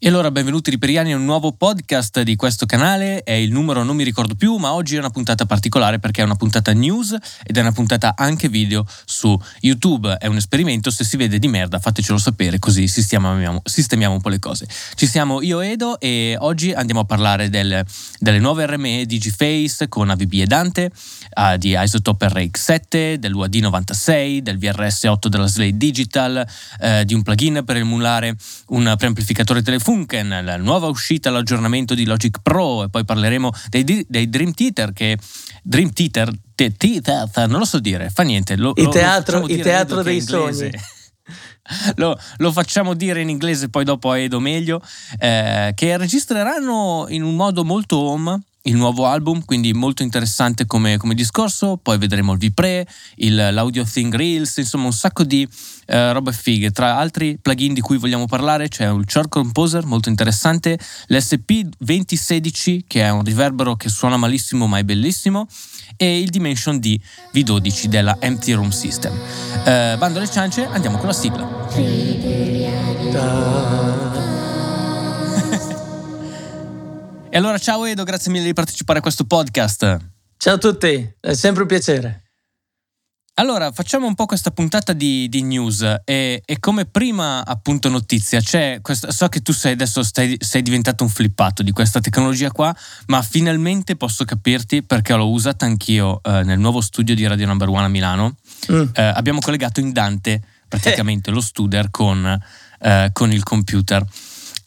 E allora benvenuti riperiani a un nuovo podcast di questo canale, è il numero non mi ricordo più, ma oggi è una puntata particolare perché è una puntata news ed è una puntata anche video su YouTube, è un esperimento, se si vede di merda fatecelo sapere così sistemiamo, sistemiamo un po' le cose. Ci siamo io Edo e oggi andiamo a parlare del, delle nuove RME Digiface con AVB e Dante, uh, di Isotope RX7, dell'UAD96, del VRS8 della Slate Digital, uh, di un plugin per emulare un preamplificatore telefonico Funken, la nuova uscita, l'aggiornamento di Logic Pro e poi parleremo dei, dei Dream Theater che Dream Theater, te, theater, non lo so dire, fa niente. Lo, il teatro, il teatro dei sogni. Lo, lo, facciamo dire in inglese, poi dopo a Edo meglio, eh, che registreranno in un modo molto home il nuovo album, quindi molto interessante come, come discorso. Poi vedremo il V-Pre, il, l'Audio Thing Reels, insomma un sacco di eh, robe fighe. Tra altri plugin di cui vogliamo parlare c'è il Chord Composer molto interessante, l'SP2016 che è un riverbero che suona malissimo ma è bellissimo e il Dimension D V12 della Empty Room System. Eh, bando alle ciance, andiamo con la sigla. E allora ciao Edo, grazie mille di partecipare a questo podcast. Ciao a tutti, è sempre un piacere. Allora, facciamo un po' questa puntata di, di news e, e, come prima appunto notizia questa, so che tu sei adesso stai, sei diventato un flippato di questa tecnologia qua, ma finalmente posso capirti perché l'ho usata anch'io eh, nel nuovo studio di Radio Number One a Milano. Mm. Eh, abbiamo collegato in Dante praticamente lo studer con, eh, con il computer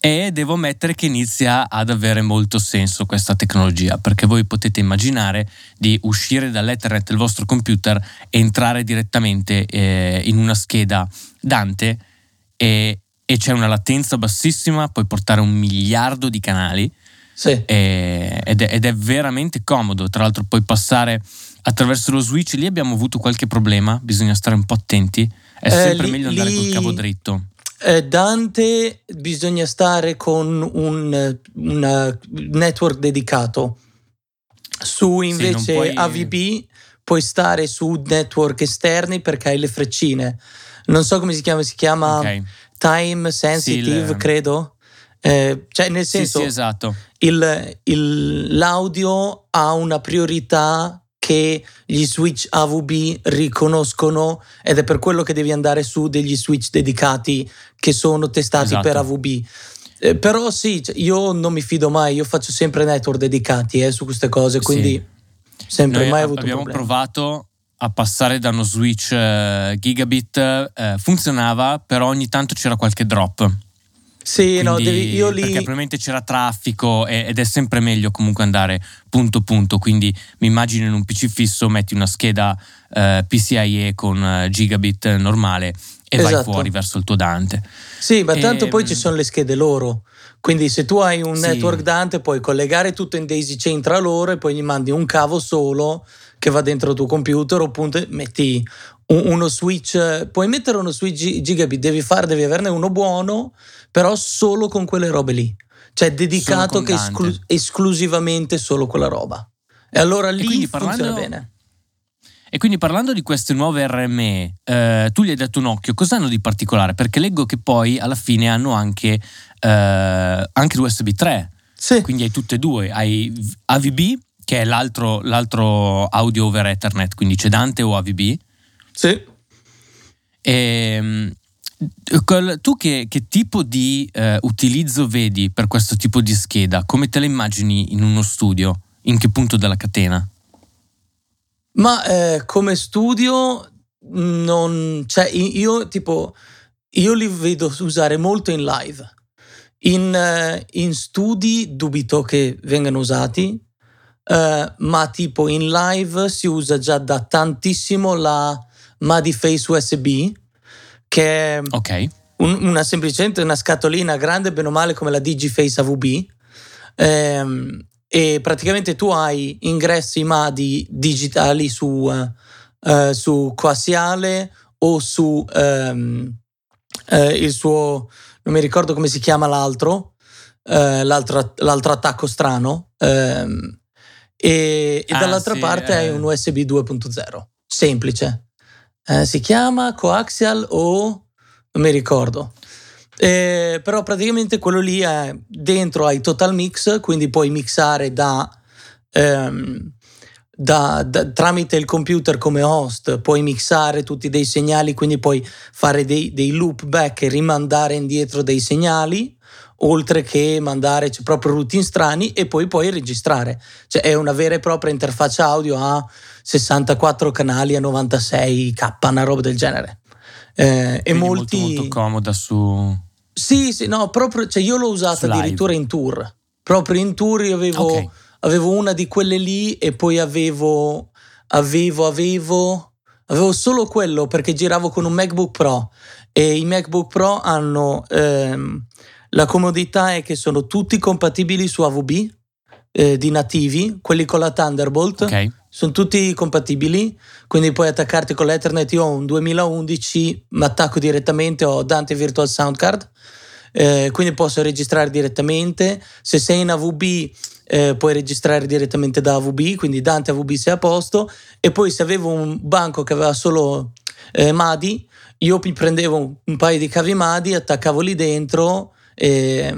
e devo ammettere che inizia ad avere molto senso questa tecnologia perché voi potete immaginare di uscire dall'Ethernet del vostro computer e entrare direttamente eh, in una scheda Dante e, e, c'è una latenza bassissima, puoi portare un miliardo di canali sì. e, ed, è, ed è veramente comodo, tra l'altro puoi passare attraverso lo switch, lì abbiamo avuto qualche problema, bisogna stare un po' attenti, è eh, sempre lì, meglio andare lì... col cavo dritto. Eh, Dante bisogna stare con un una network dedicato. Su invece sì, puoi... AVB puoi stare su network esterni perché hai le freccine. Non so come si chiama, si chiama okay. time sensitive, sì, le... credo. Eh, cioè, nel senso, sì, esatto. il, il, l'audio ha una priorità che gli switch AVB riconoscono ed è per quello che devi andare su degli switch dedicati che sono testati esatto. per AVB. Eh, però sì, cioè, io non mi fido mai, io faccio sempre network dedicati eh, su queste cose, quindi sì. sempre Noi mai avuto abbiamo problemi. provato a passare da uno switch uh, gigabit, uh, funzionava, però ogni tanto c'era qualche drop. Sì, Quindi, no, devi, io lì... Perché probabilmente c'era traffico ed è sempre meglio comunque andare punto punto. Quindi mi immagino in un PC fisso metti una scheda eh, PCIe con eh, gigabit normale e esatto. vai fuori verso il tuo Dante. Sì, ma tanto e... poi ci ehm, sono le schede loro. Quindi se tu hai un sì. network Dante puoi collegare tutto in daisy chain tra loro e poi gli mandi un cavo solo che va dentro il tuo computer oppure metti uno switch, puoi mettere uno switch gigabit, devi fare, devi averne uno buono, però solo con quelle robe lì. Cioè dedicato che esclu- esclusivamente solo quella roba. E allora lì e funziona parlando, bene. E quindi parlando di queste nuove RME, eh, tu gli hai dato un occhio, cosa hanno di particolare? Perché leggo che poi alla fine hanno anche, eh, anche l'USB 3. Sì. Quindi hai tutte e due, hai AVB, che è l'altro, l'altro audio over Ethernet, quindi c'è Dante o AVB. Sì. E, ehm, tu che, che tipo di eh, utilizzo vedi per questo tipo di scheda? Come te la immagini in uno studio? In che punto della catena? Ma eh, come studio non cioè io tipo io li vedo usare molto in live. In, uh, in studi dubito che vengano usati, uh, ma tipo in live si usa già da tantissimo la Muddy Face USB che è okay. un, una semplicemente una scatolina grande, bene o male, come la Digiface AVB. Ehm, e praticamente tu hai ingressi MADI digitali su, uh, su Coaxiale o su um, uh, il suo, non mi ricordo come si chiama l'altro, uh, l'altro, l'altro, attacco strano. Um, e, e ah, dall'altra sì, parte eh. hai un USB 2.0, semplice. Eh, si chiama Coaxial o non mi ricordo. Eh, però praticamente quello lì è dentro hai Total Mix, quindi puoi mixare da, ehm, da, da, tramite il computer come host, puoi mixare tutti dei segnali, quindi puoi fare dei, dei loop back e rimandare indietro dei segnali oltre che mandare cioè, proprio routine strani e poi puoi registrare. Cioè è una vera e propria interfaccia audio a 64 canali a 96k, una roba del genere. Eh, e molti... molto, molto comoda su... Sì, sì, no, proprio, cioè io l'ho usata addirittura in tour. Proprio in tour io avevo, okay. avevo una di quelle lì e poi avevo, avevo, avevo, avevo solo quello perché giravo con un MacBook Pro e i MacBook Pro hanno... Ehm, la comodità è che sono tutti compatibili su AVB eh, di nativi, quelli con la Thunderbolt. Okay. Sono tutti compatibili, quindi puoi attaccarti con l'Ethernet. Io ho un 2011, mi attacco direttamente, ho Dante Virtual Sound Card, eh, quindi posso registrare direttamente. Se sei in AVB eh, puoi registrare direttamente da AVB, quindi Dante AVB sei a posto. E poi se avevo un banco che aveva solo eh, MADI, io prendevo un paio di cavi MADI, attaccavo lì dentro e,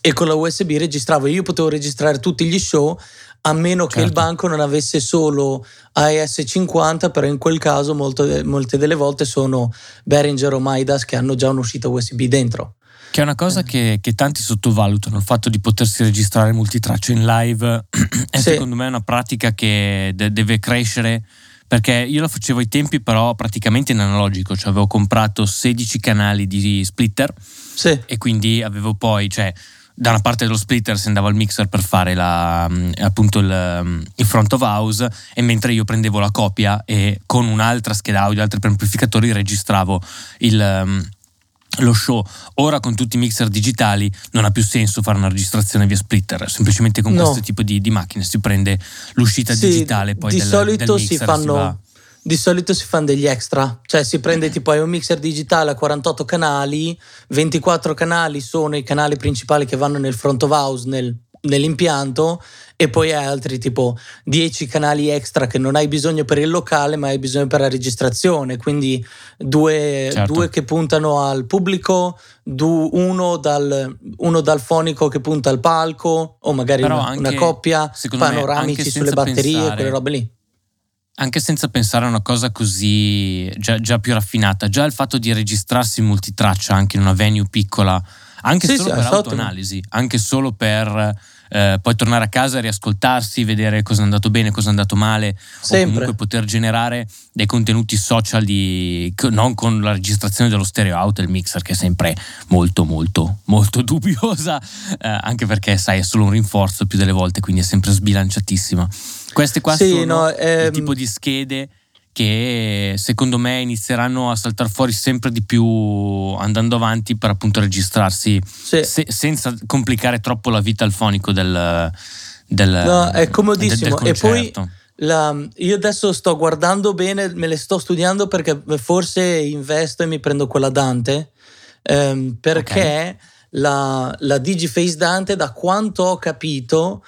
e con la USB registravo. Io potevo registrare tutti gli show a meno che il certo. banco non avesse solo AES50, però in quel caso molto, molte delle volte sono Behringer o Midas che hanno già un'uscita USB dentro. Che è una cosa eh. che, che, tanti sottovalutano, il fatto di potersi registrare multitraccia in live è sì. secondo me una pratica che de- deve crescere perché io la facevo ai tempi però praticamente in analogico, cioè avevo comprato 16 canali di splitter sì. e quindi avevo poi, cioè da una parte dello splitter si andava al mixer per fare la, mm, appunto il, mm, il, front of house e mentre io prendevo la copia e con un'altra scheda audio, altri amplificatori registravo il mm, lo show. Ora con tutti i mixer digitali non ha più senso fare una registrazione via splitter, semplicemente con no. questo tipo di, di, macchine si prende l'uscita sì, digitale poi di del, solito del si fanno si di solito si fanno degli extra, cioè si prende tipo un mixer digitale a 48 canali, 24 canali sono i canali principali che vanno nel front of house, nel nell'impianto e poi hai altri tipo 10 canali extra che non hai bisogno per il locale ma hai bisogno per la registrazione. Quindi due, certo. due che puntano al pubblico uno dal, uno dal, fonico che punta al palco o magari una, anche, una, coppia panoramici me, sulle batterie pensare, quelle robe lì anche senza pensare a una cosa così già, già, più raffinata già il fatto di registrarsi multitraccia anche in una venue piccola anche sì, solo sì, per autoanalisi, anche solo per eh, poi tornare a casa e riascoltarsi, vedere cosa è andato bene, cosa è andato male, Sempre. o comunque poter generare dei contenuti social di, non con la registrazione dello stereo out del mixer che è sempre molto molto molto dubbiosa, eh, anche perché sai è solo un rinforzo più delle volte, quindi è sempre sbilanciatissima. Queste qua sì, sono no, ehm... il tipo di schede che secondo me inizieranno a saltare fuori sempre di più andando avanti per appunto registrarsi sì. se, senza complicare troppo la vita al fonico del, del No, è comodissimo. Del, del e poi la, io adesso sto guardando bene, me le sto studiando perché forse investo e mi prendo quella Dante ehm, perché okay. la, la Digiface Dante da quanto ho capito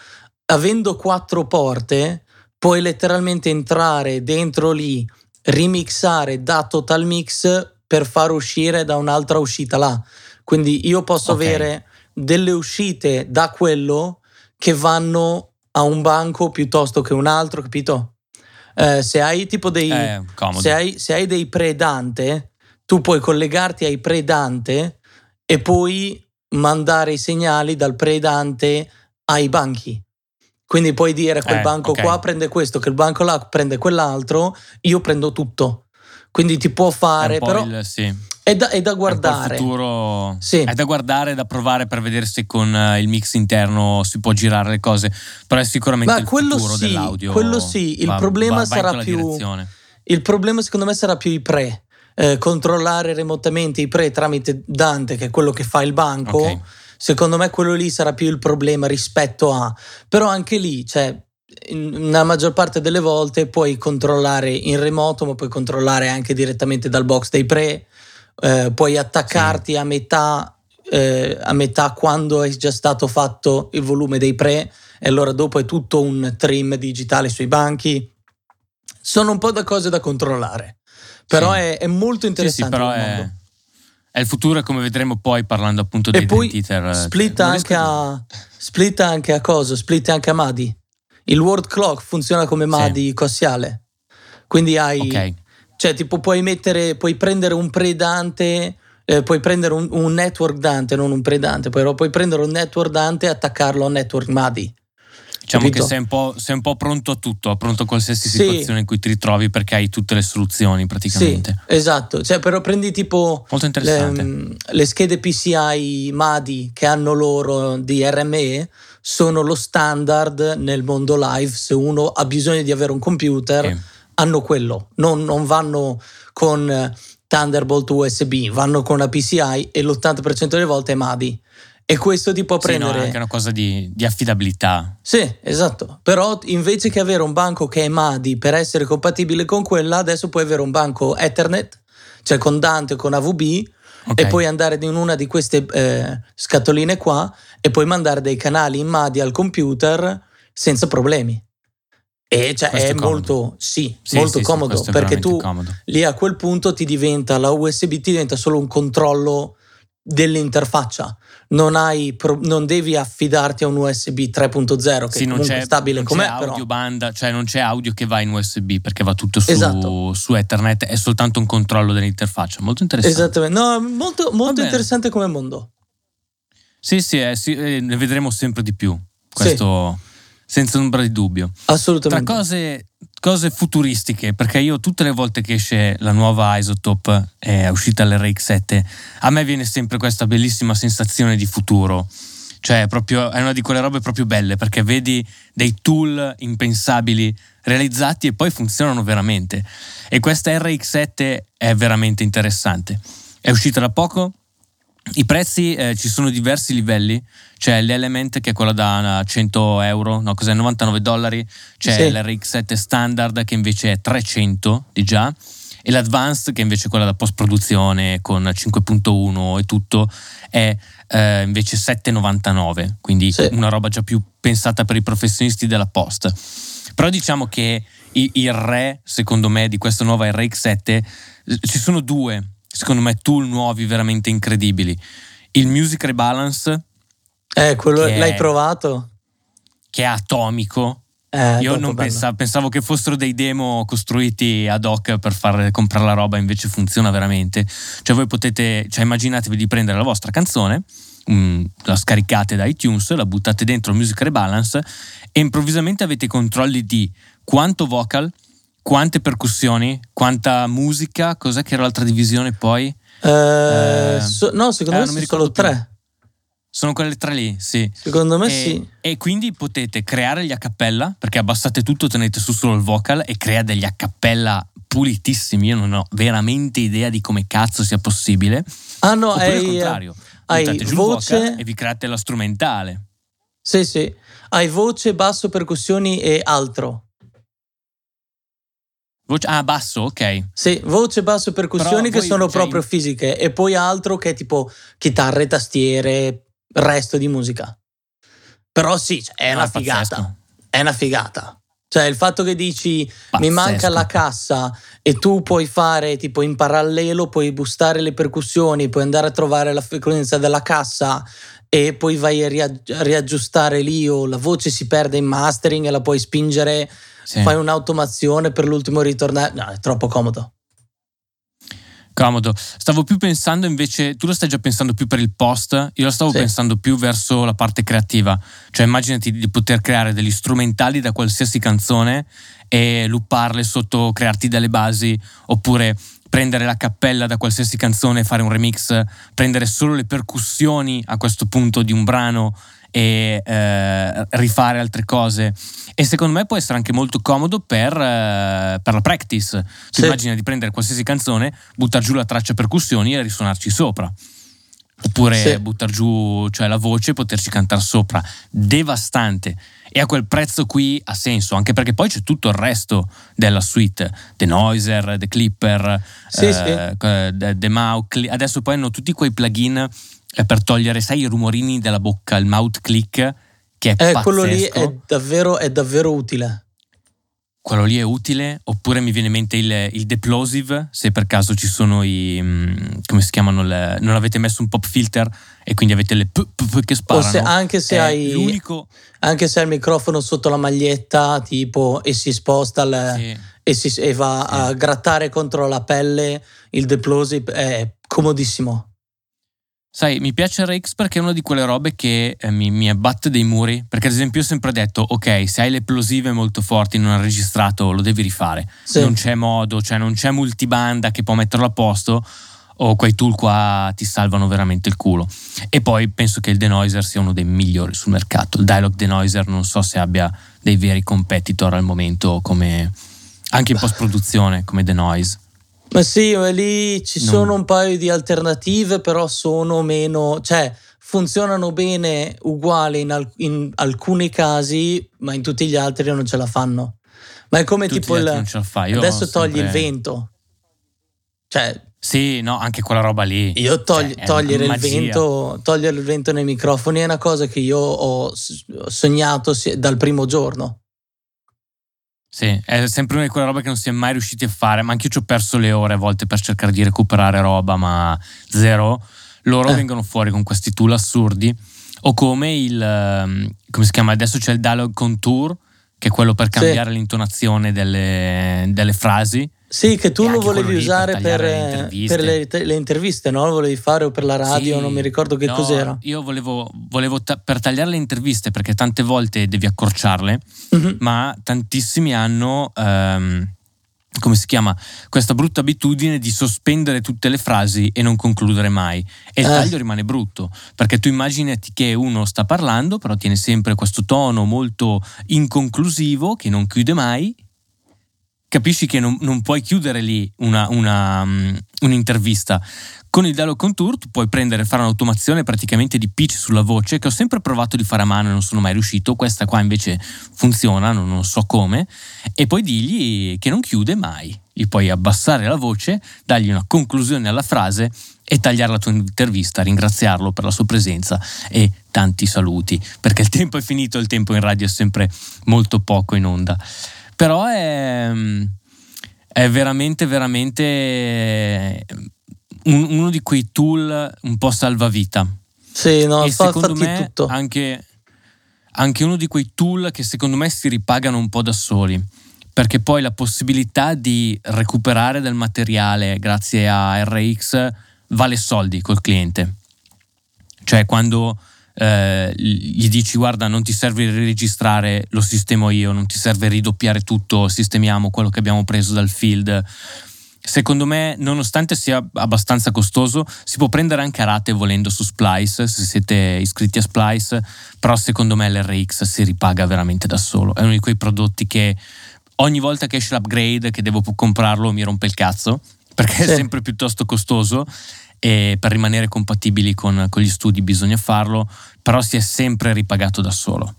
avendo quattro porte puoi letteralmente entrare dentro lì, remixare da Total Mix per far uscire da un'altra uscita là. Quindi io posso okay. avere delle uscite da quello che vanno a un banco piuttosto che un altro, capito? Eh, se hai tipo dei eh, se, hai, se hai dei pre-Dante, tu puoi collegarti ai pre-Dante e poi mandare i segnali dal pre-Dante ai banchi. Quindi puoi dire quel eh, banco okay. qua prende questo, che il banco là prende quell'altro, io prendo tutto. Quindi ti può fare, però il, sì. è, da, è, da, guardare. È, futuro, sì. è da guardare, da provare per vedere se con uh, il mix interno si può girare le cose, però è sicuramente Ma il futuro sì, dell'audio. Quello sì, il va, problema va, sarà più... Direzione. Il problema secondo me sarà più i pre. Eh, controllare remotamente i pre tramite Dante, che è quello che fa il banco. Okay Secondo me quello lì sarà più il problema rispetto a... Però anche lì, cioè, nella maggior parte delle volte puoi controllare in remoto, ma puoi controllare anche direttamente dal box dei pre, eh, puoi attaccarti sì. a metà eh, a metà quando è già stato fatto il volume dei pre e allora dopo è tutto un trim digitale sui banchi. Sono un po' da cose da controllare, però sì. è, è, molto interessante. Sì, sì però è, È il futuro, come vedremo poi parlando appunto dei e poi Theater. Splitta anche, a, splitta anche a cosa? Splitta anche a MADI. Il word clock funziona come MADI sì. cossiale. Quindi hai... Okay. Cioè, tipo, puoi mettere, puoi prendere un predante, eh, puoi prendere un, un, network Dante, non un predante, però puoi prendere un network Dante e attaccarlo a un network MADI. Diciamo Capito? che sei un, po', sei un, po', pronto a tutto, pronto a qualsiasi sì. situazione in cui ti ritrovi perché hai tutte le soluzioni praticamente. Sì, esatto, cioè, però prendi tipo le, mm, le, schede PCI MADI che hanno loro di RME sono lo standard nel mondo live, se uno ha bisogno di avere un computer sì. hanno quello, non, non vanno con Thunderbolt USB, vanno con la PCI e l'80% delle volte è MADI. E questo ti può prendere. Sì, no, è anche una cosa di, di, affidabilità. Sì, esatto. Però invece che avere un banco che è MADI per essere compatibile con quella, adesso puoi avere un banco Ethernet, cioè con Dante con AVB, okay. e puoi andare in una di queste eh, scatoline qua e puoi mandare dei canali in MADI al computer senza problemi. E cioè è, è molto, sì, sì molto sì, comodo perché tu comodo. lì a quel punto ti diventa la USB, ti diventa solo un controllo dell'interfaccia. Non, hai, non devi affidarti a un USB 3.0 che sì, non è stabile non com'è. C'è audio però. banda, cioè non c'è audio che va in USB perché va tutto su, esatto. su Ethernet, è soltanto un controllo dell'interfaccia. Molto interessante. Esattamente, no, molto, molto interessante come mondo. Sì, sì, eh, sì, eh, ne vedremo sempre di più. Questo senza ombra di dubbio. Assolutamente. Tra cose, cose, futuristiche, perché io tutte le volte che esce la nuova Isotope, è uscita l'RX7, a me viene sempre questa bellissima sensazione di futuro. Cioè, proprio, è una di quelle robe proprio belle, perché vedi dei tool impensabili realizzati e poi funzionano veramente. E questa RX7 è veramente interessante. È uscita da poco, i prezzi eh, ci sono diversi livelli, c'è l'Element che è quella da 100 euro, no cos'è 99 dollari, c'è sì. l'RX7 standard che invece è 300 di già e l'Advanced che invece è quella da post produzione con 5.1 e tutto è eh, invece 7,99, quindi sì. una roba già più pensata per i professionisti della post. Però diciamo che il, re, secondo me, di questa nuova RX7 eh, ci sono due secondo me, tool nuovi veramente incredibili. Il Music Rebalance. Eh, quello l'hai è, provato? Che è atomico. Eh, Io non pensavo, pensavo, che fossero dei demo costruiti ad hoc per far comprare la roba, invece funziona veramente. Cioè, voi potete, cioè, immaginatevi di prendere la vostra canzone, mh, la scaricate da iTunes, la buttate dentro Music Rebalance e improvvisamente avete i controlli di quanto vocal, quante percussioni, quanta musica, cos'è che era l'altra divisione poi? Eh, eh, so, no, secondo eh, me sono solo tre. Sono quelle tre lì, sì. Secondo me e, sì. E quindi potete creare gli a cappella, perché abbassate tutto, tenete su solo il vocal e crea degli a cappella pulitissimi. Io non ho veramente idea di come cazzo sia possibile. Ah no, Oppure hai, al contrario, hai voce... il vocal e vi create la strumentale. Sì, sì. Hai voce, basso, percussioni e altro. Voce, ah, basso, ok. Sì, voce, basso, percussioni Però che sono cioè, proprio fisiche e poi altro che tipo chitarre, tastiere, resto di musica. Però sì, cioè, è ah, una figata. Pazzesco. È una figata. Cioè il fatto che dici pazzesco. mi manca la cassa e tu puoi fare tipo in parallelo, puoi boostare le percussioni, puoi andare a trovare la frequenza della cassa e poi vai a riaggiustare lì o la voce si perde in mastering e la puoi spingere sì. fai un'automazione per l'ultimo ritornare. No, è troppo comodo. Comodo. Stavo più pensando invece, tu lo stai già pensando più per il post, io lo stavo sì. pensando più verso la parte creativa. Cioè immaginati di poter creare degli strumentali da qualsiasi canzone e lupparle sotto, crearti delle basi, oppure prendere la cappella da qualsiasi canzone e fare un remix, prendere solo le percussioni a questo punto di un brano e eh, rifare altre cose. E secondo me può essere anche molto comodo per, eh, per la practice. Tu sì. immagina di prendere qualsiasi canzone, buttare giù la traccia percussioni e risuonarci sopra. Oppure sì. buttare giù cioè, la voce e poterci cantare sopra. Devastante. E a quel prezzo qui ha senso, anche perché poi c'è tutto il resto della suite, The Noiser, The Clipper, sì, eh, sì. The, Mau. Adesso poi hanno tutti quei plugin per togliere, sai, i rumorini della bocca, il mouth click, che è eh, quello lì è davvero, è davvero utile. quello lì è utile, oppure mi viene in mente il, il deplosive, se per caso ci sono i, mm, come si chiamano, le, non avete messo un pop filter e quindi avete le p, p, p che sparano. Se, anche, se hai, l'unico... anche se hai il microfono sotto la maglietta, tipo, e si sposta il, sì. e, si, e, va sì. a grattare contro la pelle, il deplosive è comodissimo. Sai, mi piace RX perché è una di quelle robe che eh, mi, mi, abbatte dei muri. Perché, ad esempio, ho sempre detto: ok, se hai le plosive molto forti in un registrato, lo devi rifare. Sì. Non c'è modo, cioè non c'è multibanda che può metterlo a posto. O quei tool qua ti salvano veramente il culo. E poi penso che il denoiser sia uno dei migliori sul mercato. Il Dialog Denoiser non so se abbia dei veri competitor al momento, come anche in post produzione, come Denoise. Ma sì, lì ci sono non... un paio di alternative, però sono meno, cioè funzionano bene uguali in, al- in, alcuni casi, ma in tutti gli altri non ce la fanno. Ma è come tutti tipo il... Adesso togli sempre... il vento. Cioè... Sì, no, anche quella roba lì. Io togli, cioè, togliere, il vento, togliere il vento nei microfoni è una cosa che io ho sognato dal primo giorno. Sì, è sempre una di quelle robe che non si è mai riusciti a fare, ma anche io ci ho perso le ore a volte per cercare di recuperare roba, ma zero. Loro eh. vengono fuori con questi tool assurdi. O come il, ehm, come si chiama? Adesso c'è il dialogue contour, che è quello per cambiare sì. l'intonazione delle, delle frasi sì, che tu lo volevi usare per, per, le, per le, le, interviste, no? Lo volevi fare o per la radio, sì, non mi ricordo che no, cos'era. Io volevo, volevo ta- per tagliare le interviste, perché tante volte devi accorciarle, mm-hmm. ma tantissimi hanno... Um, come si chiama, questa brutta abitudine di sospendere tutte le frasi e non concludere mai. E il eh. taglio rimane brutto, perché tu immaginati che uno sta parlando, però tiene sempre questo tono molto inconclusivo che non chiude mai capisci che non, non puoi chiudere lì una, una, um, un'intervista. Con il Dialog Contour tu puoi prendere, fare un'automazione praticamente di pitch sulla voce che ho sempre provato di fare a mano e non sono mai riuscito. Questa qua invece funziona, non, non so come. E poi digli che non chiude mai. Gli puoi abbassare la voce, dargli una conclusione alla frase e tagliare la tua intervista, ringraziarlo per la sua presenza e tanti saluti, perché il tempo è finito, il tempo in radio è sempre molto poco in onda. Però è, è veramente, veramente un, uno di quei tool un po' salvavita. Sì, no, e fa, secondo me tutto. Anche, anche uno di quei tool che secondo me si ripagano un po' da soli perché poi la possibilità di recuperare del materiale grazie a RX vale soldi col cliente. Cioè quando eh, gli dici guarda non ti serve registrare, lo sistemo io, non ti serve ridoppiare tutto, sistemiamo quello che abbiamo preso dal field. Secondo me, nonostante sia abbastanza costoso, si può prendere anche a rate volendo su Splice, se siete iscritti a Splice, però secondo me l'RX si ripaga veramente da solo. È uno di quei prodotti che ogni volta che esce l'upgrade, che devo comprarlo, mi rompe il cazzo, perché sì. è sempre piuttosto costoso e per rimanere compatibili con, con, gli studi bisogna farlo, però si è sempre ripagato da solo.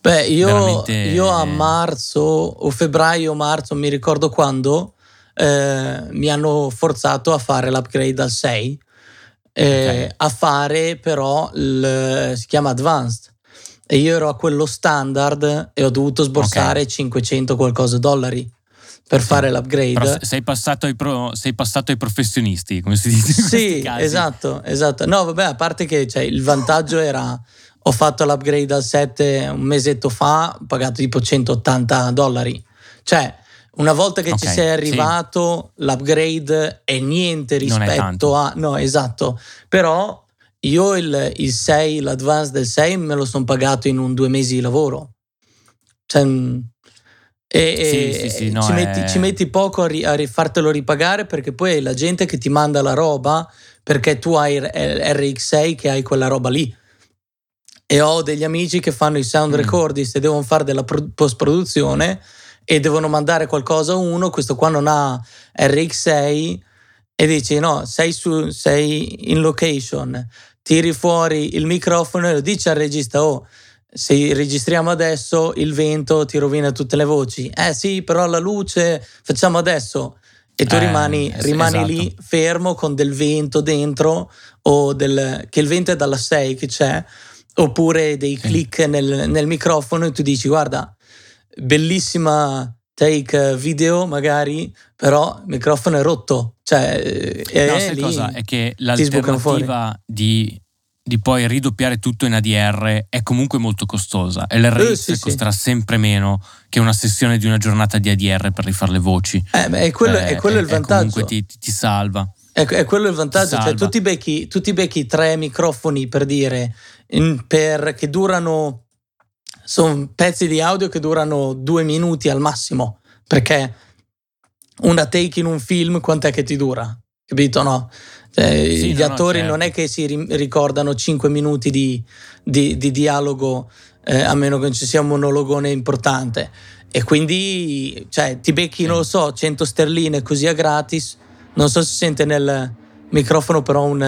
Beh, io, io a marzo o febbraio, marzo, mi ricordo quando, eh, mi hanno forzato a fare l'upgrade al 6, eh, okay. a fare però il, si chiama Advanced e io ero a quello standard e ho dovuto sborsare okay. 500 qualcosa dollari per sì. fare l'upgrade. Però sei passato, ai pro, sei passato ai professionisti, come si dice? Sì, esatto, esatto. No, vabbè, a parte che cioè, il vantaggio era ho fatto l'upgrade al 7 un mesetto fa, ho pagato tipo 180 dollari. Cioè, una volta che okay, ci sei arrivato, sì. l'upgrade è niente rispetto è a... No, esatto. Però io il, il 6, l'advance del 6 me lo sono pagato in un due mesi di lavoro. Cioè, e, sì, sì, sì, no, ci, è... metti, ci, metti, poco a, ri, a fartelo ripagare perché poi è la gente che ti manda la roba perché tu hai RX6 che hai quella roba lì e ho degli amici che fanno i sound mm. recordist e devono fare della post produzione e devono mandare qualcosa a uno questo qua non ha RX6 e dici no sei, su, sei in location tiri fuori il microfono e lo dici al regista oh se registriamo adesso il vento ti rovina tutte le voci. Eh sì, però la luce facciamo adesso. E tu eh, rimani, eh, rimani esatto. lì fermo con del vento dentro, o del, che il vento è dalla 6 che c'è, oppure dei click nel, nel, microfono e tu dici guarda, bellissima take video magari, però il microfono è rotto. Cioè, è No, sai lì, cosa? È che l'alternativa di, di poi ridoppiare tutto in ADR è comunque molto costosa e l'RX Eh, sì, sì. costerà sempre meno che una sessione di una giornata di ADR per rifare le voci. Eh, beh, è quello, Eh, è quello il e- e vantaggio. comunque ti, ti- ti salva. È, è quello il vantaggio, cioè tu ti becchi, tu ti becchi tre microfoni per dire, in- per- che durano, sono pezzi di audio che durano due minuti al massimo, perché una take in un film quant'è che ti dura? Capito no? Cioè, Sì, gli no, attori certo. non è che si ri- ricordano cinque minuti di, di- di dialogo eh, a meno che non ci sia un monologone importante. E quindi cioè, ti becchi, Sì. non lo so, 100 sterline così a gratis. Non so se si sente nel microfono, però ho un,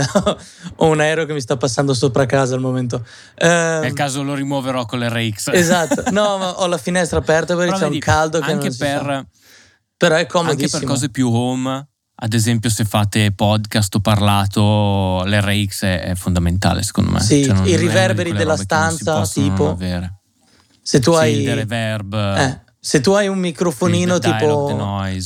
ho un aereo che mi sta passando sopra casa al momento. Ehm, Nel caso lo rimuoverò con l'RX. Esatto, no, ma ho la finestra aperta perché Però c'è un vedi, caldo che anche non si per, Però è anche comodissimo. per cose più home, ad esempio se fate podcast o parlato, l'RX è, fondamentale secondo me. Sì, Cioè, i riverberi della stanza, tipo- avere. Se tu Sì, hai il reverb, eh, se tu hai un microfonino tipo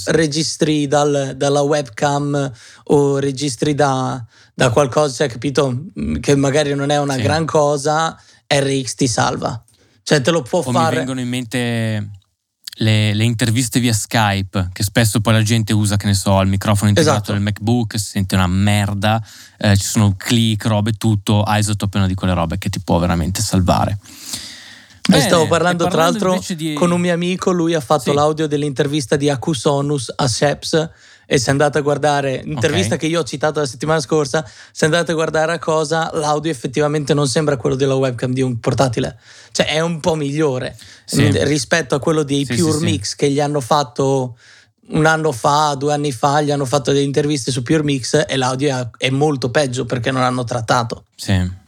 registri dal- dalla webcam o registri da, da qualcosa, cioè, capito? Mm, Che magari non è una Sì. gran cosa, RX ti salva. Cioè, te lo può O mi fare. vengono in mente le, le interviste via Skype, che spesso poi la gente usa, che ne so, il microfono integrato Esatto. del MacBook, si sente una merda, eh, ci sono click, robe, tutto. Isotope è una di quelle robe che ti può veramente salvare. Bene, stavo parlando, tra l'altro di- con un mio amico, lui ha fatto Sì. l'audio dell'intervista di Acusonus a Sheps e se andate a guardare l'intervista Ok. che io ho citato la settimana scorsa, se andate a guardare a cosa, l'audio effettivamente non sembra quello della webcam di un portatile, cioè è un po' migliore Sì. mm, rispetto a quello dei Sì, Pure sì. Mix che gli hanno fatto un anno fa, due anni fa, gli hanno fatto delle interviste su Pure Mix e l'audio è- è molto peggio perché non hanno trattato. Sì.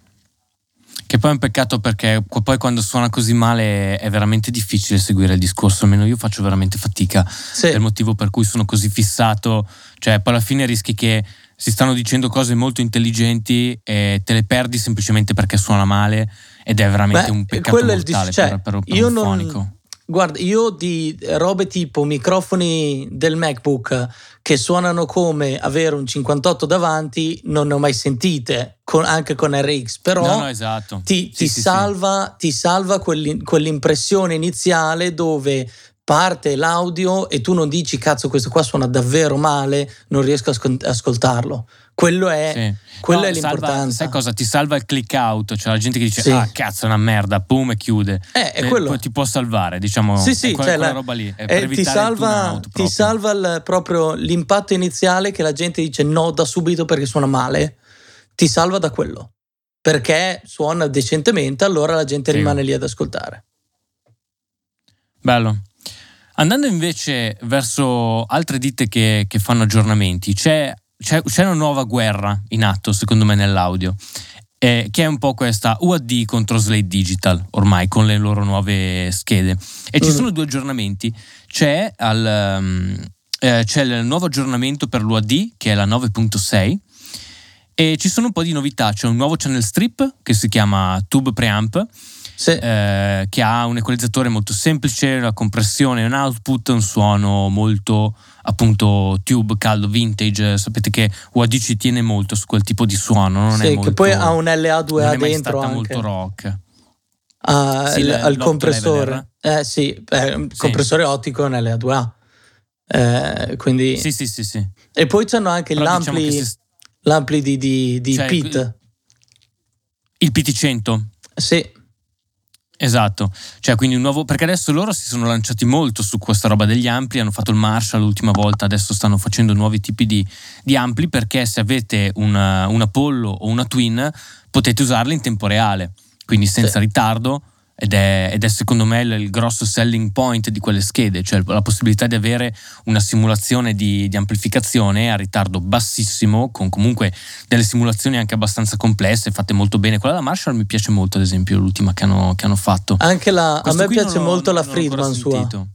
Che poi è un peccato perché poi quando suona così male è veramente difficile seguire il discorso, almeno io faccio veramente fatica. Sì. È il motivo per cui sono così fissato, cioè poi alla fine rischi che si stanno dicendo cose molto intelligenti e te le perdi semplicemente perché suona male ed è veramente Beh, un peccato il dis- mortale cioè, per, per, per io un non- fonico. Guarda, io di robe tipo microfoni del MacBook che suonano come avere un 58 davanti non ne ho mai sentite, con- anche con RX, però No, no, esatto. ti, Sì, ti sì, sì. salva, ti salva quell'impressione iniziale dove parte l'audio e tu non dici cazzo questo qua suona davvero male, non riesco a ascol- ascoltarlo. Quello è, Sì. quella No, è l'importanza. sai cosa? Ti salva il click out, cioè la gente che dice Sì. ah cazzo è una merda, boom e chiude. Eh, è quello. ti può salvare, diciamo. Sì, sì, quella, cioè quella la- roba lì. Eh, ti il salva, tune-out ti proprio. salva il- proprio l'impatto iniziale che la gente dice no da subito perché suona male, ti salva da quello. Perché suona decentemente, allora la gente Sì. rimane lì ad ascoltare. Bello. Andando invece verso altre ditte che, che fanno aggiornamenti, c'è, c'è- c'è una nuova guerra in atto, secondo me, nell'audio, eh, che è un po' questa UAD contro Slate Digital, ormai con le loro nuove schede. E ci Mm. sono due aggiornamenti. C'è, al, um, eh, c'è il nuovo aggiornamento per l'UAD, che è la 9.6, e ci sono un po' di novità. C'è un nuovo channel strip che si chiama Tube Preamp, Sì. eh, che ha un equalizzatore molto semplice, la compressione, un output, un suono molto appunto tube caldo vintage. Sapete che UAD ci tiene molto su quel tipo di suono, non Sì, è che molto, poi ha un non LA2A è mai dentro stata anche molto rock. Ah, Sì, il- l- al compressore. Eh sì, eh, Sì. compressore ottico è un LA2A. Eh, quindi... Sì, sì, sì, sì. E poi c'hanno anche Però l'ampli, diciamo che si- l'ampli di, di, di Cioè, Pit. il PT100 Sì, Esatto, cioè quindi un nuovo, perché adesso loro si sono lanciati molto su questa roba degli ampli, hanno fatto il Marshall l'ultima volta, adesso stanno facendo nuovi tipi di, di ampli perché se avete una, un Apollo o una Twin potete usarli in tempo reale, quindi senza Sì. ritardo ed è, ed è secondo me il, il grosso selling point di quelle schede, cioè la possibilità di avere una simulazione di, di amplificazione a ritardo bassissimo, con comunque delle simulazioni anche abbastanza complesse, fatte molto bene. Quella della Marshall mi piace molto, ad esempio, l'ultima che hanno, che hanno fatto. anche la, a me piace molto la l'ho ancora Friedman sua. sentito.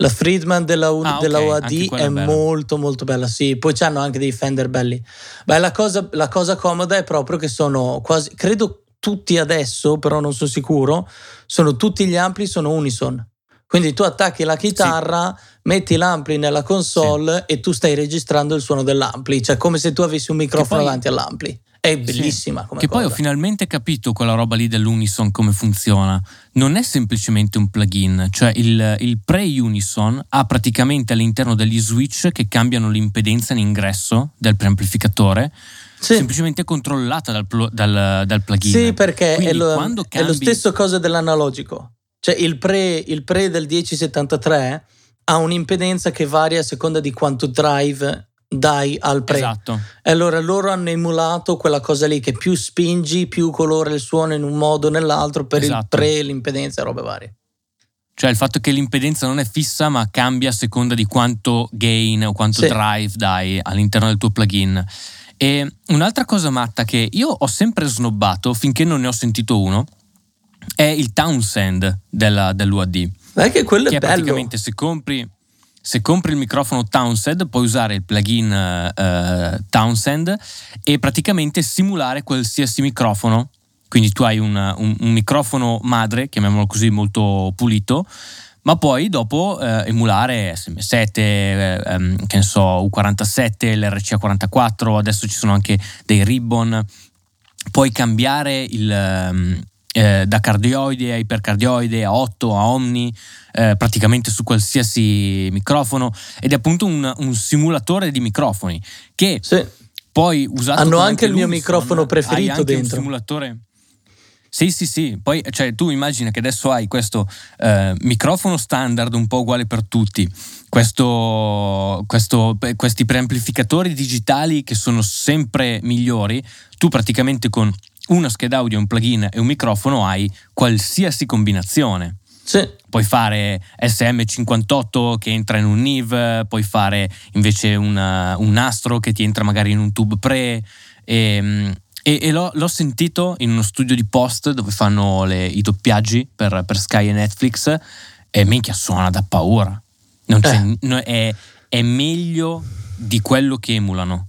La Friedman della, U- Ah, della UAD è bella. molto molto bella, sì. Poi c'hanno anche dei Fender belli. Beh, la cosa, la cosa comoda è proprio che sono quasi, credo tutti adesso, però non sono sicuro, sono tutti gli ampli sono unison. Quindi tu attacchi la chitarra, sì. metti l'ampli nella console sì. e tu stai registrando il suono dell'ampli, cioè come se tu avessi un microfono poi, davanti all'ampli. È bellissima sì. Che cosa. poi ho finalmente capito quella roba lì dell'Unison come funziona. Non è semplicemente un plugin, cioè il, il pre-Unison ha praticamente all'interno degli switch che cambiano l'impedenza in ingresso del preamplificatore sì. semplicemente controllata dal, dal, dal plugin. Sì, perché è lo, cambi... è lo, stesso cosa dell'analogico. Cioè il pre, il pre del 1073 ha un'impedenza che varia a seconda di quanto drive dai al pre. Esatto. E allora loro hanno emulato quella cosa lì che più spingi, più colore il suono in un modo o nell'altro per esatto. il pre, l'impedenza e robe varie. Cioè il fatto che l'impedenza non è fissa ma cambia a seconda di quanto gain o quanto sì. drive dai all'interno del tuo plugin. E un'altra cosa matta che io ho sempre snobbato finché non ne ho sentito uno è il Townsend della, dell'UAD. È che quello che è bello. praticamente se compri, se compri il microfono Townsend puoi usare il plugin uh, Townsend e praticamente simulare qualsiasi microfono. Quindi tu hai un, un, un microfono madre, chiamiamolo così, molto pulito, ma poi dopo eh, emulare SM7, eh, ehm, che ne so, U47, l'RCA44, adesso ci sono anche dei ribbon, puoi cambiare il, ehm, eh, da cardioide a ipercardioide a 8 a omni, eh, praticamente su qualsiasi microfono ed è appunto un, un simulatore di microfoni che sì. poi usato hanno anche il mio microfono preferito dentro. Un simulatore sì, sì, sì. Poi cioè, tu immagina che adesso hai questo eh, microfono standard un po' uguale per tutti, questo, questo, questi preamplificatori digitali che sono sempre migliori. Tu praticamente con una scheda audio, un plugin e un microfono hai qualsiasi combinazione. Sì. Puoi fare SM58 che entra in un NIV, puoi fare invece una, un nastro che ti entra magari in un tube pre. E, ehm, e, e l'ho, l'ho, sentito in uno studio di post dove fanno le, i doppiaggi per, per, Sky e Netflix e minchia suona da paura. Eh. È, è, meglio di quello che emulano.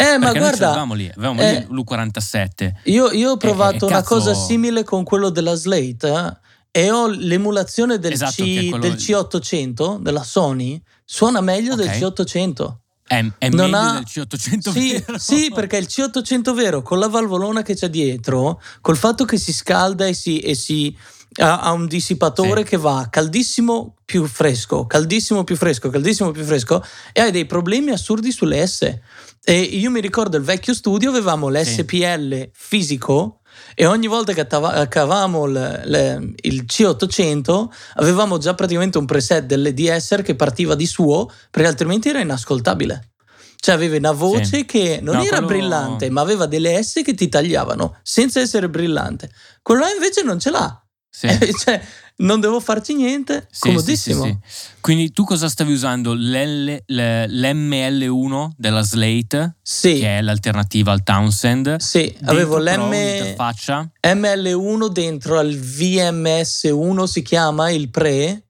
Eh, ma guarda, avevamo lì, avevamo eh, lì l'U47. Io, io ho provato una cazzo... cosa simile con quello della Slate eh, e ho l'emulazione del, esatto, C, del C800 della Sony. Suona meglio okay. del C800. È, è non ha... del C800 sì, vero. Sì, perché il C800 vero, con la valvolona che c'è dietro, col fatto che si scalda e si, e si ha, un dissipatore sì. che va caldissimo più fresco, caldissimo più fresco, caldissimo più fresco, e hai dei problemi assurdi sulle S. E io mi ricordo il vecchio studio, avevamo l'SPL sì. fisico e ogni volta che cavavamo il, il C800 avevamo già praticamente un preset dell'EDSR che partiva di suo perché altrimenti era inascoltabile. Cioè aveva una voce sì. che non no, era quello... brillante, ma aveva delle S che ti tagliavano senza essere brillante. Quello invece non ce l'ha. Sì. cioè, non devo farci niente, sì, comodissimo. Sì, Quindi tu cosa stavi usando? L'L, l'ML1 della Slate, che è l'alternativa al Townsend. Sì, avevo l'ML1 dentro al VMS1 si chiama il pre.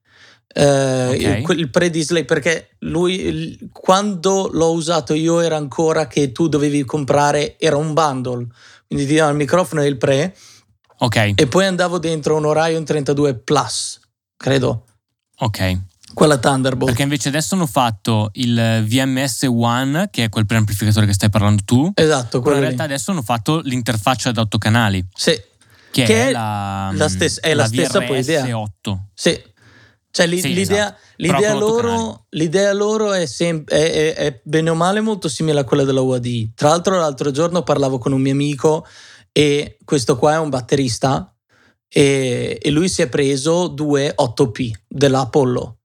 Eh, okay. il, il, pre di Slate perché lui il, quando l'ho usato io era ancora che tu dovevi comprare era un bundle quindi ti davano il microfono e il pre Ok. E poi andavo dentro un Orion 32 Plus, credo. Ok. Quella Thunderbolt. Perché invece adesso hanno fatto il VMS One, che è quel preamplificatore che stai parlando tu. Esatto, quello. in realtà adesso hanno fatto l'interfaccia ad otto canali. Sì. Che, che è, la, la, stessa, è la, la stessa poi idea. 8. Sì. Cioè sì, l'idea, esatto. l'idea, loro, l'idea, loro, è, sem- è, è, è bene o male molto simile a quella della UAD. Tra l'altro l'altro giorno parlavo con un mio amico e questo qua è un batterista e, e lui si è preso due 8P dell'Apollo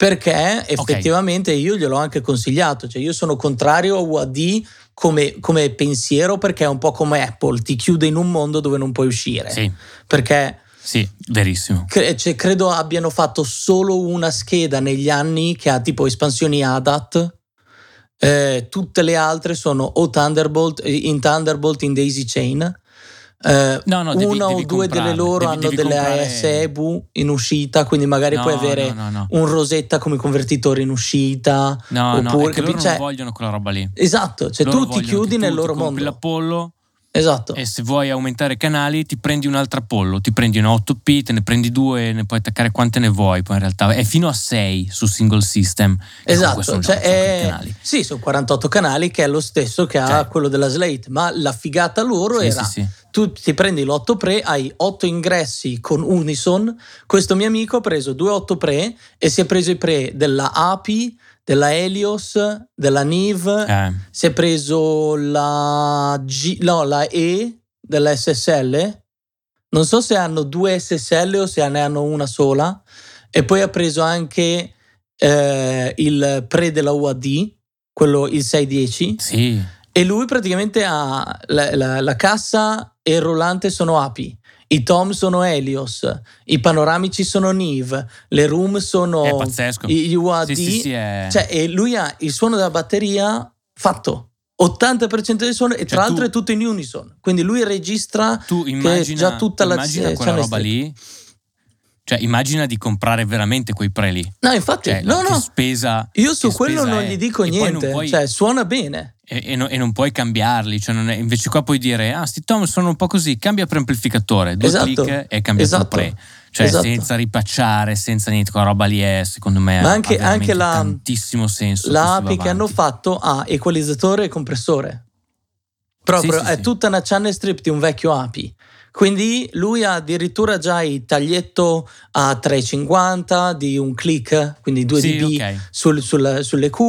perché effettivamente okay. io gliel'ho anche consigliato, cioè io sono contrario a UAD come, come, pensiero perché è un po' come Apple, ti chiude in un mondo dove non puoi uscire. Sì. Perché... Sì, verissimo. Cre- cioè, credo abbiano fatto solo una scheda negli anni che ha tipo espansioni ADAT eh, tutte le altre sono o Thunderbolt in Thunderbolt in Daisy Chain. Eh, no, no, devi, una devi o due delle loro devi, hanno devi delle comprare... ASEBU in uscita, quindi magari no, puoi avere no, un Rosetta come convertitore in uscita. No, oppure, no, capi- cioè, non vogliono quella roba lì. Esatto, cioè loro tu ti chiudi nel loro mondo. L'Apollo Esatto. E se vuoi aumentare canali, ti prendi un altro Apollo, ti prendi un 8P, te ne prendi due, ne puoi attaccare quante ne vuoi. Poi in realtà è fino a 6 su single system. Esatto, sono cioè è... canali. Sì, sono 48 canali, che è lo stesso che ha cioè. quello della Slate. Ma la figata loro sì, era: sì, sì. tu ti prendi l'8 Pre, hai 8 ingressi con Unison. Questo mio amico ha preso due 8 Pre e si è preso i Pre della API della Helios, della Niv, eh. si è preso la, G, no, la E della SSL. Non so se hanno due SSL o se ne hanno una sola. E poi ha preso anche eh, il pre della UAD, quello il 610. Sì. E lui praticamente ha la, la, la cassa e il rollante sono API. I tom sono Helios, i panoramici sono Nive, le room sono è pazzesco. gli UAD. Sì, sì, sì, è... cioè, e lui ha il suono della batteria fatto. 80% del suono e tra cioè, l'altro tu, è tutto in unison. Quindi lui registra tu immagina, già tutta la immagina quella roba lì. Cioè, immagina di comprare veramente quei pre lì. No, infatti, cioè, no, no. Spesa, Io su quello non gli dico niente. Puoi... Cioè, suona bene e, e, no, e, non puoi cambiarli, cioè è, invece qua puoi dire, ah, sti tom sono un po' così, cambia preamplificatore, due esatto. clic e cambia esatto. pre. Cioè esatto. senza ripacciare, senza niente, quella roba lì è secondo me Ma anche, anche la, tantissimo senso. L'API che hanno fatto ha equalizzatore e compressore. Proprio, sì, sì, è sì. tutta una channel strip di un vecchio API. Quindi lui ha addirittura già il taglietto a 350 di un click, quindi 2 sì, dB okay. sul, sul, sulle Q,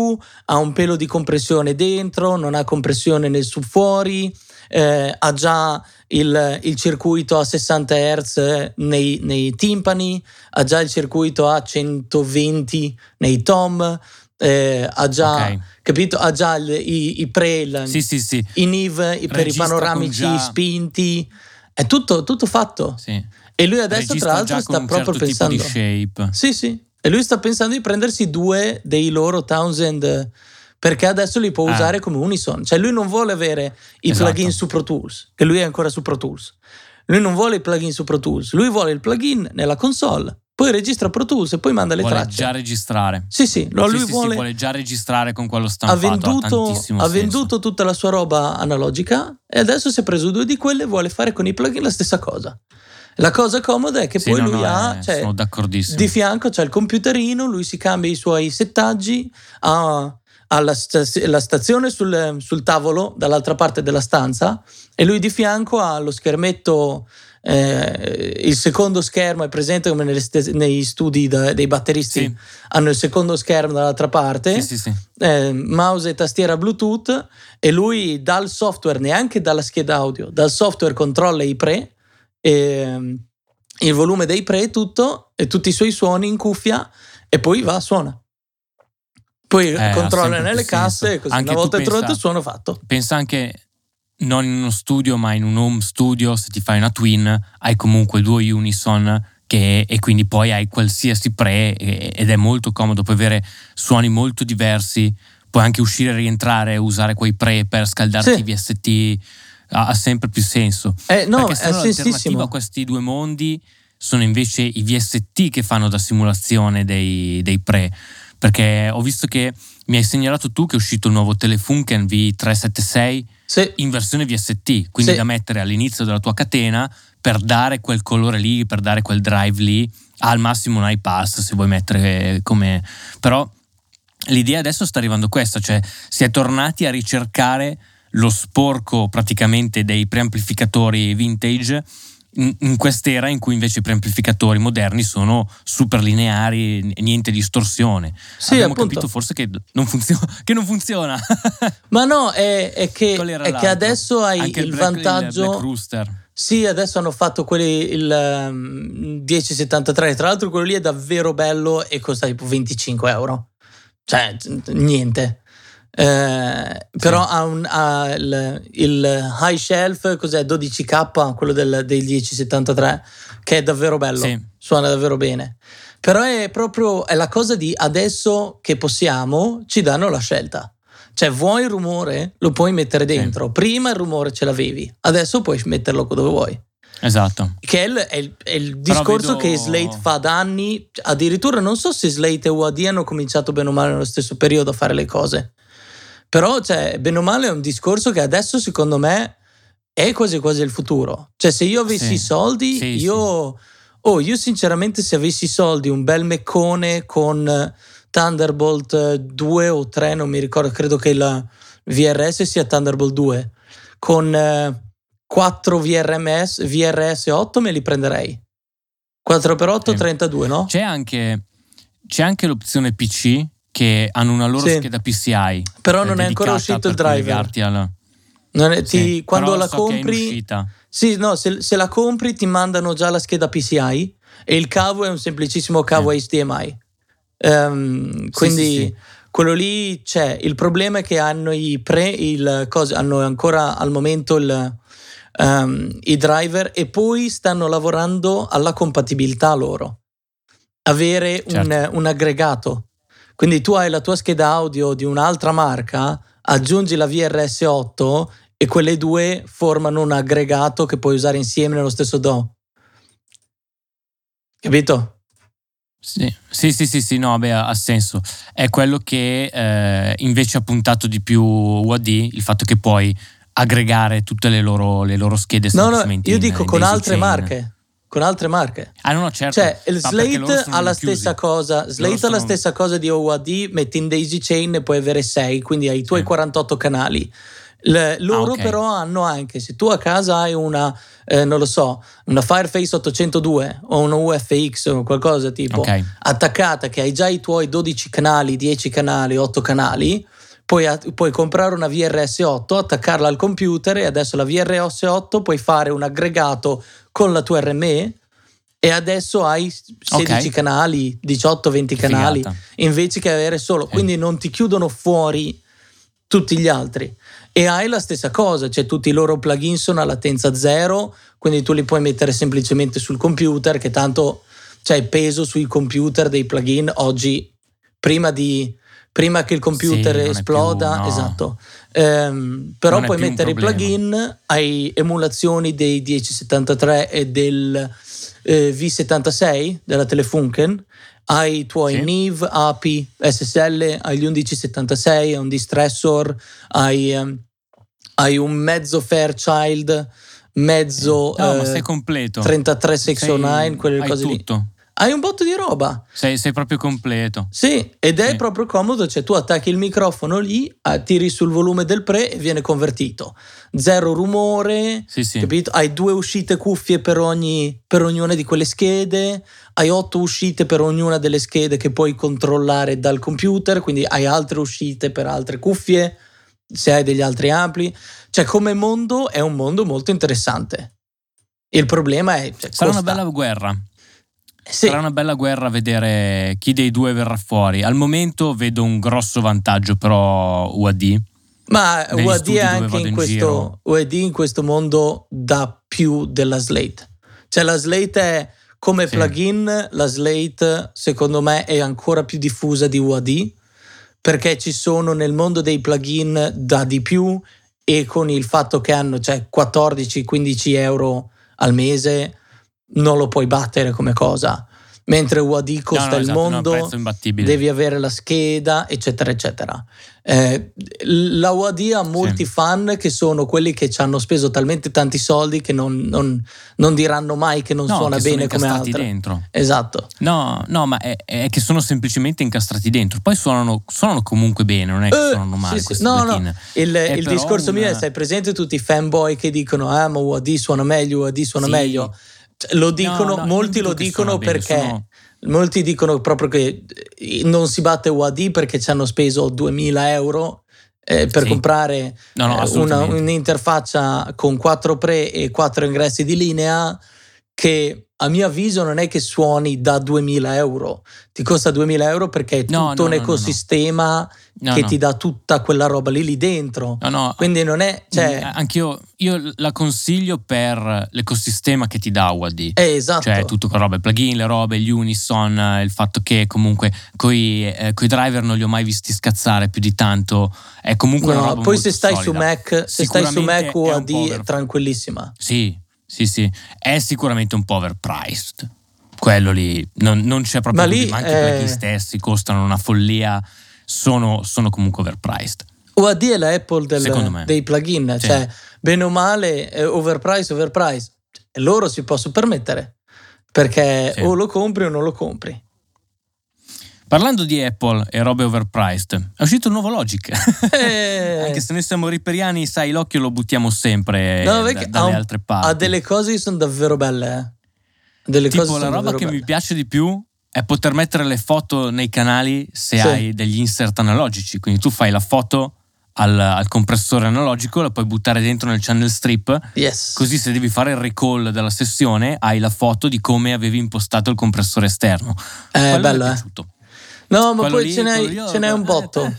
ha un pelo di compressione dentro, non ha compressione nel su fuori, eh, ha già il, il, circuito a 60 Hz nei, nei, timpani, ha già il circuito a 120 nei tom. Eh, ha già okay. capito ha già il, i, i pre sì, sì, sì. i NIV per i panoramici spinti è tutto, tutto fatto. E lui adesso, tra l'altro, sta proprio certo pensando. Tipo di shape. Sì, sì. E lui sta pensando di prendersi due dei loro Townsend perché adesso li può ah. usare come Unison. Cioè, lui non vuole avere i esatto. plugin su Pro Tools, che lui è ancora su Pro Tools. Lui non vuole i plugin su Pro Tools, lui vuole il plugin nella console poi registra Pro Tools e poi manda le vuole tracce. già registrare. Sì, sì, no, sì, lui sì, vuole, sì, vuole già registrare con quello stampato. Ha venduto, ha, venduto tutta la sua roba analogica e adesso si è preso due di quelle e vuole fare con i plugin la stessa cosa. La cosa comoda è che poi no, lui no, ha, eh, cioè, di fianco c'è il computerino, lui si cambia i suoi settaggi, ha, ha la, la, stazione sul, sul tavolo dall'altra parte della stanza e lui di fianco ha lo schermetto eh, il secondo schermo è presente come nelle, negli studi da, dei batteristi. Sì. hanno il secondo schermo dall'altra parte. Sì, sì, eh, mouse e tastiera bluetooth e lui dal software neanche dalla scheda audio dal software controlla i pre e, il volume dei pre tutto e tutti i suoi suoni in cuffia e poi va suona. Poi eh, controlla nelle casse così anche una volta trovato il suono fatto. pensa anche non in uno studio, ma in un home studio, se ti fai una twin, hai comunque due unison che, e quindi poi hai qualsiasi pre ed è molto comodo, puoi avere suoni molto diversi, puoi anche uscire e rientrare e usare quei pre per scaldarti sì. i VST, ha, ha, sempre più senso. Eh, no, Perché è l'alternativa a questi due mondi sono invece i VST che fanno da simulazione dei, dei pre perché ho visto che mi hai segnalato tu che è uscito il nuovo Telefunken V376 sì. in versione VST, quindi sì. da mettere all'inizio della tua catena per dare quel colore lì, per dare quel drive lì, al massimo un iPass se vuoi mettere come... però l'idea adesso sta arrivando questa, cioè si è tornati a ricercare lo sporco praticamente dei preamplificatori vintage in, in quest'era in cui invece i preamplificatori moderni sono super lineari, niente distorsione. Sì, Abbiamo appunto. capito forse che non, funziona. Che non funziona. Ma no, è, è, che, è che, adesso hai Anche il, il Black, vantaggio. Il. Sì, adesso hanno fatto quelli il um, ehm, 1073. Tra l'altro, quello lì è davvero bello e costa tipo 25 euro. Cioè, niente. Eh, però sì. ha, un, ha il, il, high shelf, cos'è 12K, quello del, del 1073, che è davvero bello, sì. suona davvero bene. Però è proprio è la cosa di adesso che possiamo, ci danno la scelta. Cioè, vuoi il rumore? Lo puoi mettere dentro. Sì. Prima il rumore ce l'avevi, adesso puoi metterlo dove vuoi. Esatto. Che è il, è il, è il discorso vedo... che Slate fa da anni. Addirittura non so se Slate e UAD hanno cominciato bene o male nello stesso periodo a fare le cose. Però, cioè, bene o male, è un discorso che adesso, secondo me, è quasi quasi il futuro. Cioè, se io avessi Sì. i soldi, Sì, io. Oh, io sinceramente, se avessi i soldi, un bel meccone con Thunderbolt eh, 2 o 3, non mi ricordo, credo che la VRS sia Thunderbolt 2, con eh, 4 VRMS, VRS 8 me li prenderei. 4x8, Sì. 32, no? C'è anche, c'è anche l'opzione PC che hanno una loro Sì. scheda PCI. Però eh, non è ancora uscito il driver. alla- Non è- ti- Sì, quando però la so compri, sì, no, se, se la compri ti mandano già la scheda PCI e il cavo è un semplicissimo cavo HDMI. Ehm, quindi sì, sì. quello lì c'è. Il problema è che hanno i pre, il, cosa, hanno ancora al momento il, ehm, i driver e poi stanno lavorando alla compatibilità loro. Avere un, Certo. un aggregato. Quindi tu hai la tua scheda audio di un'altra marca, aggiungi la VRS8 e quelle due formano un aggregato che puoi usare insieme nello stesso DO. Capito? Sì, sì, sì, sì, sì, no, beh, ha senso. È quello che eh, invece ha puntato di più UAD, il fatto che puoi aggregare tutte le loro, le loro schede No, no, io dico in con altre chain. marche. Con altre marche. Ah, no, no, certo. Cioè, il Ma Slate ha la chiusi. stessa cosa. Slate ha la stessa cosa di OAD, metti in daisy chain e puoi avere 6, quindi hai i tuoi Sì. 48 canali. Le- loro Ah, però hanno anche, se tu a casa hai una, eh, non lo so, una Fireface 802 o una UFX o qualcosa tipo attaccata che hai già i tuoi 12 canali, 10 canali, 8 canali, puoi, puoi comprare una VRS8, attaccarla al computer e adesso la VRS8 puoi fare un aggregato con la tua RME e adesso hai 16 Ok. canali, 18-20 Che canali figata. invece che avere solo, Sì. quindi non ti chiudono fuori tutti gli altri. E hai la stessa cosa, cioè tutti i loro plugin sono a latenza zero, quindi tu li puoi mettere semplicemente sul computer, che tanto c'è il peso sui computer dei plugin oggi, prima, di, prima che il computer Sì, esploda, più, no. esatto. Ehm, però Non puoi mettere i plugin, hai emulazioni dei 1073 e del eh, V76 della Telefunken, hai i tuoi Sì. NIV, API, SSL, hai gli 1176, hai un distressor, hai, ehm, hai un mezzo Fairchild, mezzo No, ma eh, sei completo. 33609, Sei- quelle hai cose lì. Hai un botto di roba. Sei, sei proprio completo. Sì, ed è Sì. proprio comodo, cioè tu attacchi il microfono lì, ah, tiri sul volume del pre e viene convertito. Zero rumore, Sì, sì. capito? Hai due uscite cuffie per, ogni, per ognuna di quelle schede, hai otto uscite per ognuna delle schede che puoi controllare dal computer, quindi hai altre uscite per altre cuffie, se hai degli altri ampli. Cioè come mondo è un mondo molto interessante. Il problema è... Cioè, Sarà una costa. bella guerra. Sì. Sarà una bella guerra vedere chi dei due verrà fuori. Al momento vedo un grosso vantaggio però UAD. Ma UAD è anche in in questo. UAD in questo mondo dà più della Slate. Cioè la Slate è come Sì. plugin, la Slate secondo me è ancora più diffusa di UAD perché ci sono nel mondo dei plugin da di più e con il fatto che hanno cioè, 14-15 euro al mese non lo puoi battere come cosa. Mentre UAD costa no, no, il esatto, no, mondo, devi avere la scheda, eccetera, eccetera. Eh, la UAD ha molti Sì. fan che sono quelli che ci hanno speso talmente tanti soldi che non, non- non diranno mai che non No, suona che bene come altre. dentro. Esatto. No, no, ma è, è che sono semplicemente incastrati dentro. Poi suonano, suonano comunque bene, non è che Eh, suonano male sì, sì. No, no. Il, È il discorso mio è: una- sai presente tutti i fanboy che dicono: Ah, ma UAD suona meglio, UAD suona meglio. Cioè, Lo dicono, No, no, molti lo dicono perché sono- molti dicono proprio che eh, non si batte UAD perché ci hanno speso 2000 euro eh, per Sì. comprare No, no, eh, una, un'interfaccia con 4 pre e 4 ingressi di linea che a mio avviso non è che suoni da 2000 euro, ti costa 2000 euro perché è tutto No, un ecosistema No, che no. ti dà tutta quella roba lì lì dentro. No, no, Quindi non è, cioè, anch'io io la consiglio per l'ecosistema che ti dà UAD. è esatto. Cioè, tutto con robe, plugin, le robe, gli unison, eh, il fatto che comunque coi, eh, coi driver non li ho mai visti scazzare più di tanto. È comunque una No, roba poi se stai solida. su Mac, se stai su Mac è UAD è over- tranquillissima. Sì, sì, sì. È sicuramente un po' overpriced. Quello lì, non, non c'è proprio Ma lì, ma anche eh, plugin stessi costano una follia, sono, sono comunque overpriced. UAD è la Apple del- dei plugin, Sì. cioè bene o male, eh, overprice, overprice. E loro si possono permettere perché Sì. o lo compri o non lo compri. Parlando di Apple e robe overpriced, è uscito il nuovo Logic. Eh, Anche se noi siamo riperiani, sai, l'occhio lo buttiamo sempre No, da- dalle un- altre parti. ha delle cose che sono davvero belle. eh. Delle tipo cose la roba che mi belle. piace di più è poter mettere le foto nei canali se Sì. hai degli insert analogici. Quindi tu fai la foto al, al compressore analogico, la puoi buttare dentro nel channel strip, Yes. così se devi fare il recall della sessione hai la foto di come avevi impostato il compressore esterno. Eh, bello, eh. No, ma Quello poi lì- ce n'hai, ce n'hai un eh, botto. eh.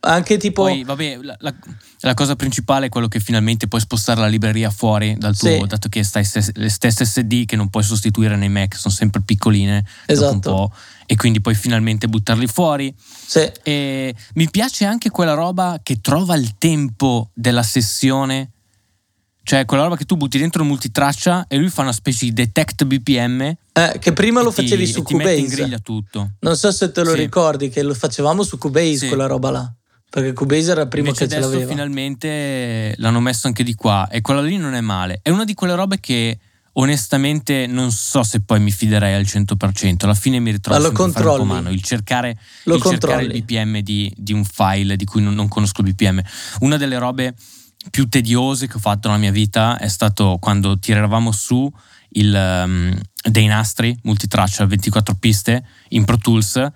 Anche tipo. Poi, vabbè, la, la- la cosa principale è quello che finalmente puoi spostare la libreria fuori dal tuo, Sì. dato che stai le stesse SD che non puoi sostituire nei Mac, sono sempre piccoline Esatto. e quindi puoi finalmente buttarli fuori. Sì. E mi piace anche quella roba che trova il tempo della sessione, cioè quella roba che tu butti dentro il multitraccia e lui fa una specie di detect BPM. Eh, che prima lo e ti- facevi su e ti in Cubase. griglia tutto. Non so se te lo Sì. ricordi che lo facevamo su Cubase Sì. quella roba là. Perché Cubase era il primo Invece che ce adesso l'aveva. finalmente l'hanno messo anche di qua e quella lì non è male. È una di quelle robe che onestamente non so se poi mi fiderei al 100%. Alla fine mi ritrovo a fare mano. Il cercare, Lo il, cercare il. BPM di, di un file di cui non, non conosco il BPM. Una delle robe più tediose che ho fatto nella mia vita è stato quando tiravamo su il, um, dei nastri multitraccia 24 piste in Pro Tools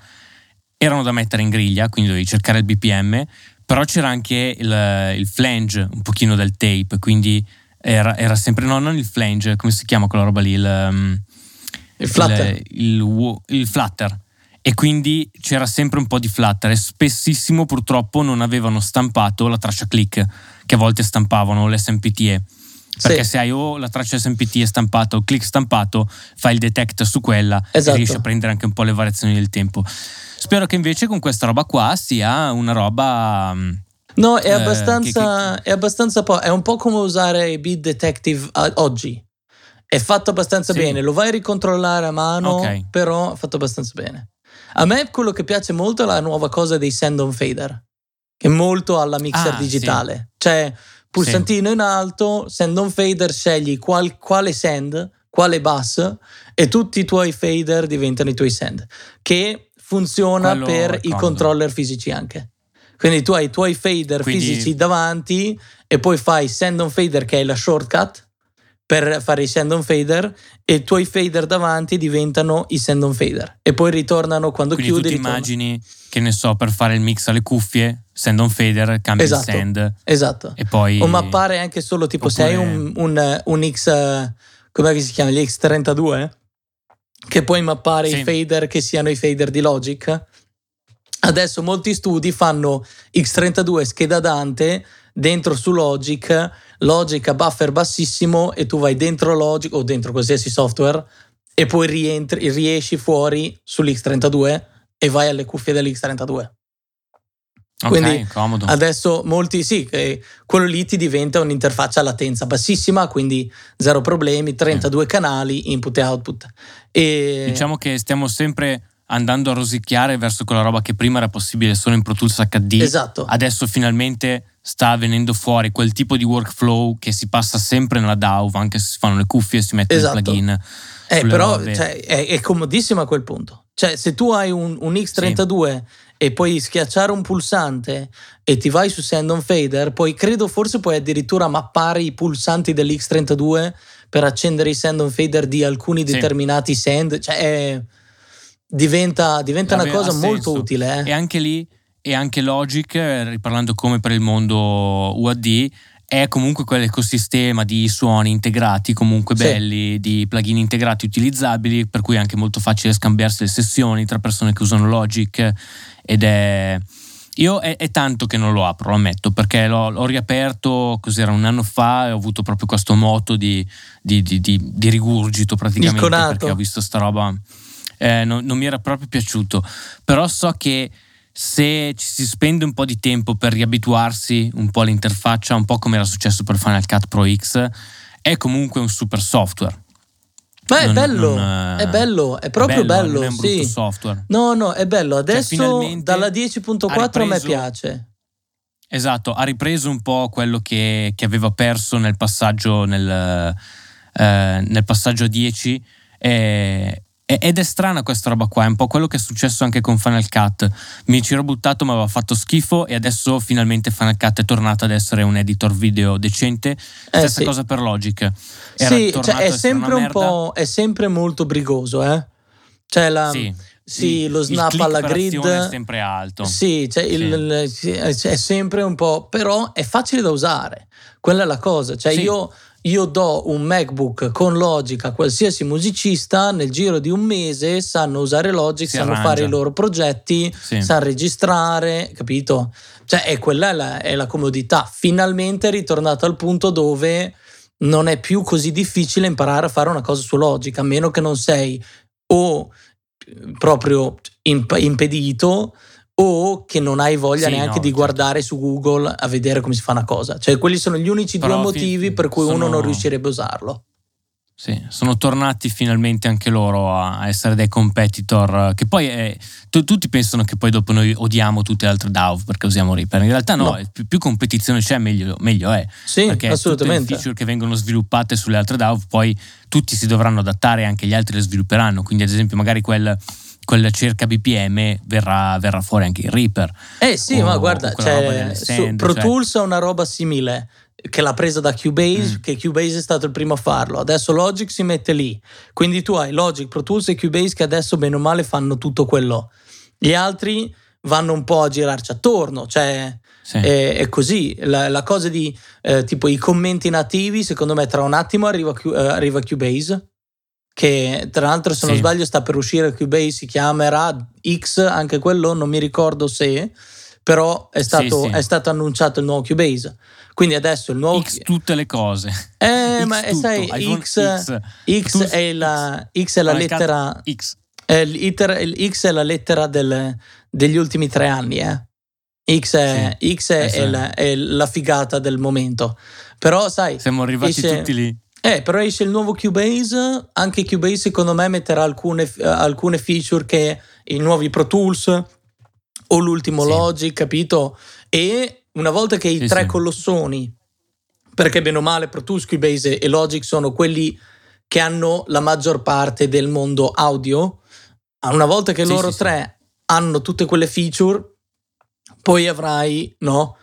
erano da mettere in griglia, quindi dovevi cercare il BPM, però c'era anche il, il flange, un pochino del tape, quindi era, era sempre, no, non il flange, come si chiama quella roba lì? Il, um, Il flutter. Il, il flutter. E quindi c'era sempre un po' di flutter e spessissimo purtroppo non avevano stampato la traccia click, che a volte stampavano l'SMPTE. Perché Sì. se hai o la traccia SMPT stampata o click stampato, fai il detect su quella Esatto. e riesci a prendere anche un po' le variazioni del tempo. Spero che invece con questa roba qua sia una roba. mm, No, è Eh, abbastanza. È abbastanza po'. È un po' come usare Beat Detective oggi. È fatto abbastanza Sì. bene. Lo vai a ricontrollare a mano, Ok. però è fatto abbastanza bene. A me quello che piace molto è la nuova cosa dei send on fader. Che è molto alla mixer Ah, digitale. Cioè, pulsantino in alto, send on fader, scegli qual- quale send, quale bus, e tutti i tuoi fader diventano i tuoi send. Che funziona Quello per è i controller fisici anche. Quindi tu hai i tuoi fader Quindi- fisici davanti e poi fai send on fader che è la shortcut per fare i send on fader e i tuoi fader davanti diventano i send on fader e poi ritornano quando Quindi chiudi tu ti immagini che ne so, per fare il mix alle cuffie, send on fader, cambi Esatto. il send esatto e poi. o mappare anche solo tipo se hai Oppure- un, un, un X che si chiama gli X32 che puoi mappare Sì. i fader che siano i fader di Logic adesso molti studi fanno X32 scheda Dante dentro su Logic Logic a buffer bassissimo e tu vai dentro Logic o dentro qualsiasi software e poi rientri, riesci fuori sull'X32 e vai alle cuffie dell'X32 Ok, quindi comodo. Adesso molti sì, quello lì ti diventa un'interfaccia a latenza bassissima, quindi zero problemi, 32 canali, input e output. E Diciamo che stiamo sempre andando a rosicchiare verso quella roba che prima era possibile solo in Pro Tools HD. esatto, Adesso finalmente sta venendo fuori quel tipo di workflow che si passa sempre nella DAW, anche se si fanno le cuffie e si mette Esatto. il plugin. Eh, però cioè, è, è comodissimo a quel punto. Cioè, se tu hai un, un X32 e puoi schiacciare un pulsante e ti vai su Send on Fader, poi credo forse puoi addirittura mappare i pulsanti dell'X32 per accendere i Send on Fader di alcuni Sì. determinati send. Cioè, è- diventa, diventa una cosa molto senso. utile. eh. E anche lì, e anche Logic, eh, riparlando come per il mondo UAD, è comunque quell'ecosistema di suoni integrati, comunque Sì. belli, di plugin integrati utilizzabili, per cui è anche molto facile scambiarsi le sessioni tra persone che usano Logic ed è... Io è, è tanto che non lo apro, lo ammetto, perché l'ho, l'ho riaperto, cos'era, un anno fa e ho avuto proprio questo moto di, di- di- di- di rigurgito praticamente, perché ho visto sta roba, eh, non, non mi era proprio piaciuto, però so che se ci si spende un po' di tempo per riabituarsi un po' all'interfaccia, un po' come era successo per Final Cut Pro X, è comunque un super software. Ma è Non- bello, non, eh, è bello, è proprio bello, bello, è sì. software. No, no, è bello. Adesso finalmente dalla ha 10.4 a me piace. esatto, ha ripreso un po' quello che, che aveva perso nel passaggio, nel, eh, nel passaggio 10 e, ed è strana questa roba qua, è un po' quello che è successo anche con Final Cut. Mi ci ero buttato, ma aveva fatto schifo e adesso finalmente Final Cut è tornato ad essere un editor video decente. Stessa eh sì. cosa per Logic. Era sì, cioè è sempre un po', è sempre molto brigoso, eh? Cioè la... Sì. Sì, lo snap alla grid è sempre alto. Sì, cioè sì. Il, è sempre un po', però è facile da usare. Quella è la cosa. Cioè, sì. io io do un MacBook con Logic a qualsiasi musicista, nel giro di un mese sanno usare Logic, si sanno arrangia. fare i loro progetti, sì. sanno registrare, capito? Cioè, è quella è la, è la comodità. Finalmente è ritornato al punto dove non è più così difficile imparare a fare una cosa su Logic, a meno che non sei o proprio imp- impedito o che non hai voglia sì, neanche no, di certo. guardare su Google a vedere come si fa una cosa. Cioè, quelli sono gli unici Però due motivi per cui sono... uno non riuscirebbe a usarlo. Sì, sono tornati finalmente anche loro a essere dei competitor. Che poi è, tutti pensano che poi dopo noi odiamo tutte le altre DAO perché usiamo Reaper. In realtà no, no. Più, più, competizione c'è, meglio, meglio è. Sì, perché assolutamente. Tutte le feature che vengono sviluppate sulle altre DAO, poi tutti si dovranno adattare, anche gli altri le svilupperanno. Quindi, ad esempio, magari quel quella cerca BPM verrà, verrà, fuori anche il Reaper. Eh sì, o, ma guarda, cioè, stand, Pro cioè. Tools ha una roba simile che l'ha presa da Cubase, mm. che Cubase è stato il primo a farlo. Adesso Logic si mette lì. Quindi tu hai Logic, Pro Tools e Cubase che adesso bene o male fanno tutto quello. Gli altri vanno un po' a girarci attorno, cioè sì. è, è, così. La, la cosa di eh, tipo i commenti nativi, secondo me tra un attimo arriva, uh, arriva Cubase che tra l'altro se sì. non sbaglio sta per uscire Cubase, si chiamerà X, anche quello non mi ricordo se, però è stato, sì, sì. è stato annunciato il nuovo Cubase. Quindi adesso il nuovo... X tutte le cose. Eh, X ma tutto. sai, X, X, X, è la, X è la lettera... X. È il, X è la lettera del, degli ultimi tre anni, eh. X è, X è, è, la, è, la, figata del momento. Però sai... Siamo arrivati esce, tutti lì. Eh, però esce il nuovo Cubase, anche Cubase secondo me metterà alcune, alcune feature che i nuovi Pro Tools o l'ultimo sì. Logic, capito? E una volta che i sì, tre sì. colossoni, perché bene o male Pro Tools, Cubase e Logic sono quelli che hanno la maggior parte del mondo audio, una volta che loro tre hanno tutte quelle feature, poi avrai, no?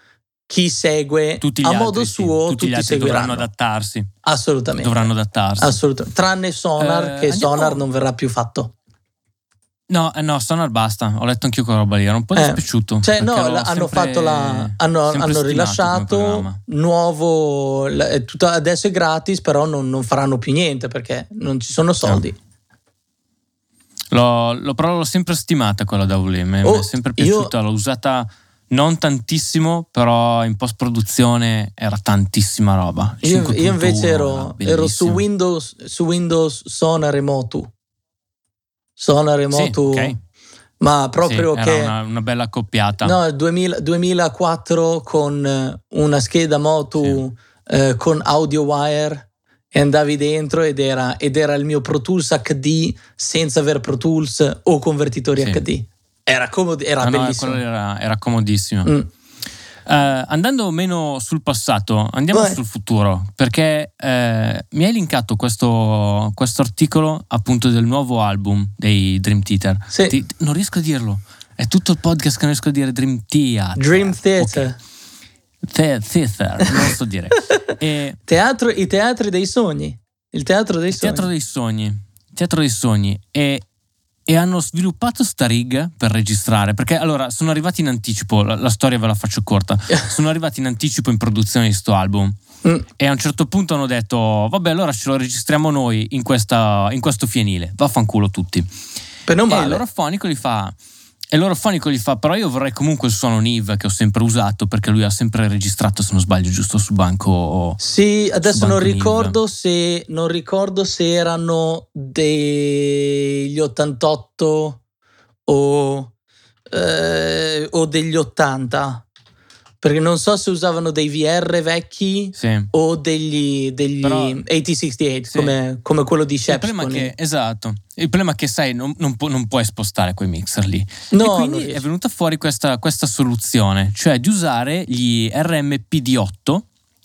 Chi segue tutti a altri, modo suo, tutti, tutti seguiranno. dovranno adattarsi. Assolutamente. Dovranno adattarsi. Assolutamente. Tranne Sonar, eh, che. Sonar non verrà più fatto. No, eh no, Sonar basta. Ho letto anch'io quella roba lì. Era un po' eh, dispiaciuto. Cioè, no, hanno fatto la. Hanno, hanno rilasciato nuovo. È tutto, adesso è gratis, però non, non, faranno più niente perché non ci sono soldi. No. L'ho, l'ho, però l'ho sempre stimata quella da Uli. Mi oh, è sempre piaciuta. Io, l'ho usata non tantissimo, però in post produzione era tantissima roba. Io, io invece ero, ero, su Windows, su Windows Sonar Remoto. Sonar Remoto. Sì, okay. Ma proprio sì, che. Una, una, bella accoppiata. No, 2000, 2004 con una scheda Motu sì. eh, con audio wire e andavi dentro ed era, ed era, il mio Pro Tools HD senza aver Pro Tools o convertitori. HD. Era, comod- era no, bellissimo. No, era, era, comodissimo. Mm. Uh, andando meno sul passato, andiamo Beh. sul futuro, perché uh, mi hai linkato questo, questo, articolo appunto del nuovo album dei Dream Theater. Sì. Ti, non riesco a dirlo, è tutto il podcast che non riesco a dire Dream Theater. Dream Theater. Okay. Theater, non so dire. e, teatro, I teatri dei sogni. Il teatro dei il sogni. Teatro dei sogni. Teatro dei sogni. E e hanno sviluppato sta rig per registrare perché allora sono arrivati in anticipo la, la storia ve la faccio corta sono arrivati in anticipo in produzione di sto album mm. e a un certo punto hanno detto vabbè allora ce lo registriamo noi in, questa, in questo fienile vaffanculo tutti per non male. e l'orofonico gli fa e l'orofonico gli fa, però io vorrei comunque il suono Niv che ho sempre usato perché lui ha sempre registrato, se non sbaglio, giusto su banco. Sì, adesso non ricordo, se, non ricordo se erano degli 88 o, eh, o degli 80. Perché non so se usavano dei VR vecchi Sì. o degli, degli Però- 8068 Sì. come, come quello di è che, esatto, il problema è che sai, non, non pu- non puoi spostare quei mixer lì. No, e quindi è venuta fuori questa, questa soluzione, cioè di usare gli RMPD8,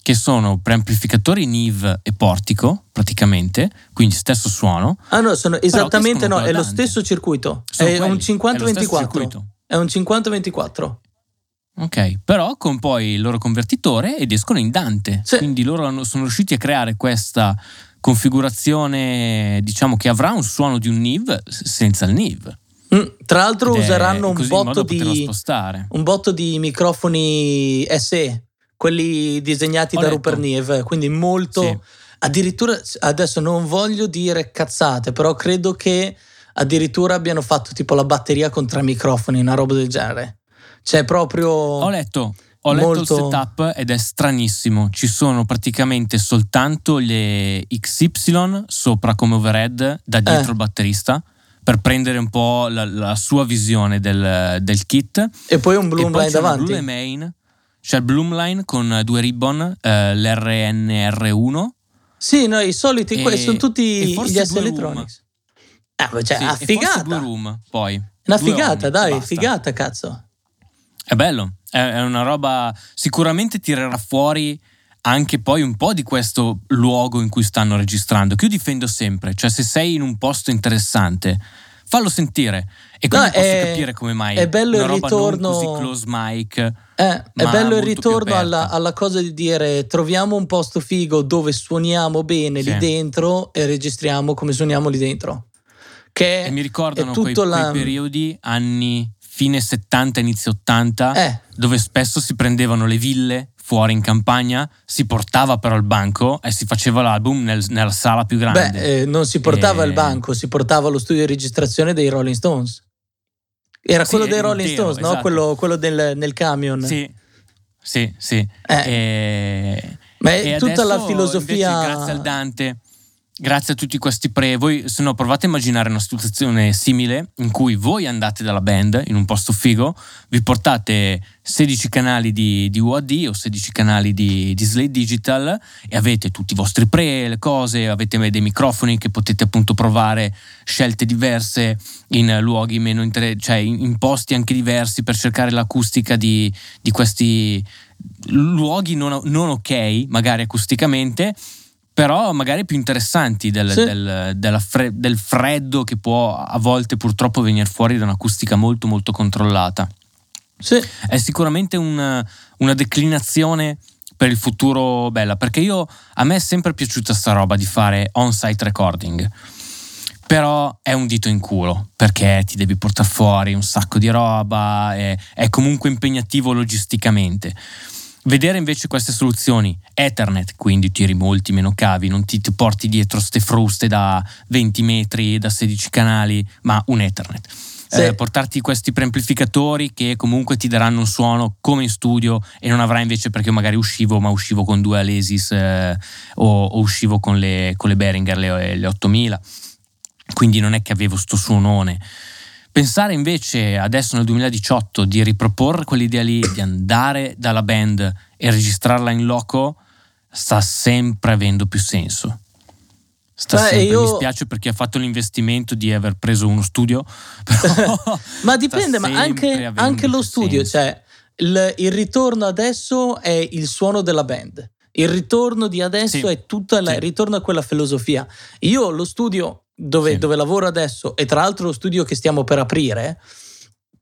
che sono preamplificatori NIV e portico, praticamente, quindi stesso suono. Ah no, sono esattamente no, è lo stesso circuito. Sono È quelli, un è lo stesso 50-24. circuito. È un 50-24. Ok, però con poi il loro convertitore ed escono in Dante. Sì. Quindi loro sono riusciti a creare questa configurazione, diciamo che avrà un suono di un NIV senza il NIV. Mm, Tra l'altro Ed useranno un botto, di, un botto di microfoni SE, quelli disegnati Ho da letto. Rupert Neve, quindi molto... Sì. Addirittura, adesso non voglio dire cazzate, però credo che addirittura abbiano fatto tipo la batteria con tre microfoni, una roba del genere. Cioè proprio... Ho letto, ho letto Molto- il setup ed è stranissimo. Ci sono praticamente soltanto le XY sopra come overhead da dietro Eh. il batterista per prendere un po' la, la sua visione del, del kit. E poi un e Bloom poi Line c'è davanti. Blue Main, c'è il Bloomline con due ribbon, eh, l'RNR1. Sì, no, i soliti, E- sono e tutti gli S. Electronics. Ah, cioè, Sì, e figata. due room, poi. Una Due figata, ohmi, dai, basta. figata, cazzo. È bello, è, una roba. Sicuramente tirerà fuori anche poi un po' di questo luogo in cui stanno registrando. Che io difendo sempre, cioè se sei in un posto interessante, fallo sentire. E quindi No, posso è- capire come mai è bello il ritorno- così close mic. Eh, è bello il ritorno alla, alla cosa di dire troviamo un posto figo dove suoniamo bene Sì. lì dentro e registriamo come suoniamo lì dentro. Che E mi ricordano quei, la- quei periodi, anni fine 70, inizio 80, Eh, dove spesso si prendevano le ville fuori in campagna, si portava però il banco e si faceva l'album nel- nella sala più grande. beh, eh, non si portava E- il banco, si portava lo studio di registrazione dei Rolling Stones. Era Sì, quello dei era Rolling intero, Stones, no? esatto. Quello, quello del, nel camion. Sì, sì, sì. Eh. E, Ma è e tutta la filosofia. invece, grazie al Dante, grazie a tutti questi pre, voi se no provate a immaginare una situazione simile in cui voi andate dalla band in un posto figo, vi portate 16 canali di, di UAD o 16 canali di, di Slate Digital e avete tutti i vostri pre, le cose, avete dei microfoni che potete appunto provare scelte diverse in luoghi meno inter- cioè in, in posti anche diversi per cercare l'acustica di, di questi luoghi non, non ok, magari acusticamente, però magari più interessanti del, Sì. del- fre- del freddo che può a volte purtroppo venire fuori da un'acustica molto molto controllata. Sì. È sicuramente un- una declinazione per il futuro bella, perché io a me è sempre piaciuta sta roba di fare on-site recording. Però è un dito in culo perché ti devi portare fuori un sacco di roba, è, è comunque impegnativo logisticamente. Vedere invece queste soluzioni Ethernet, quindi tiri molti meno cavi, non ti, ti porti dietro ste fruste da 20 metri, da 16 canali, ma un Ethernet. Sì. Eh, portarti questi preamplificatori che comunque ti daranno un suono come in studio e non avrai invece perché io magari uscivo, ma uscivo con due Alesis eh, o, o uscivo con le, con le Behringer, le, le 8000, quindi non è che avevo sto suonone. Pensare invece adesso nel 2018 di riproporre quell'idea lì, di andare dalla band e registrarla in loco, sta sempre avendo più senso. Sta Beh, sempre, io- mi spiace perché ha fatto l'investimento di aver preso uno studio, ma dipende, ma anche, anche lo studio, senso. cioè il, il ritorno adesso è il suono della band. Il ritorno di adesso Sì, è tutta la, sì. ritorno a quella filosofia. Io lo studio dove, Sì. dove lavoro adesso, e tra l'altro lo studio che stiamo per aprire,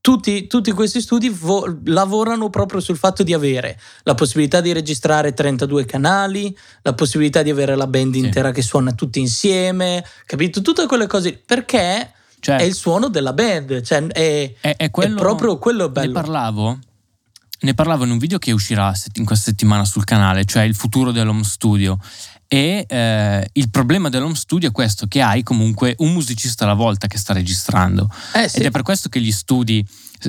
tutti, tutti questi studi vo- lavorano proprio sul fatto di avere la possibilità di registrare 32 canali, la possibilità di avere la band Sì. intera che suona tutti insieme, capito? Tutte quelle cose. Perché Cioè, è il suono della band, cioè è, è, è quello, è proprio quello Ne bello. parlavo, ne parlavo in un video che uscirà in questa settimana sul canale, cioè il futuro dell'home studio. E eh, il problema dell'home studio è questo, che hai comunque un musicista alla volta che sta registrando. Eh sì. Ed è per questo che gli studi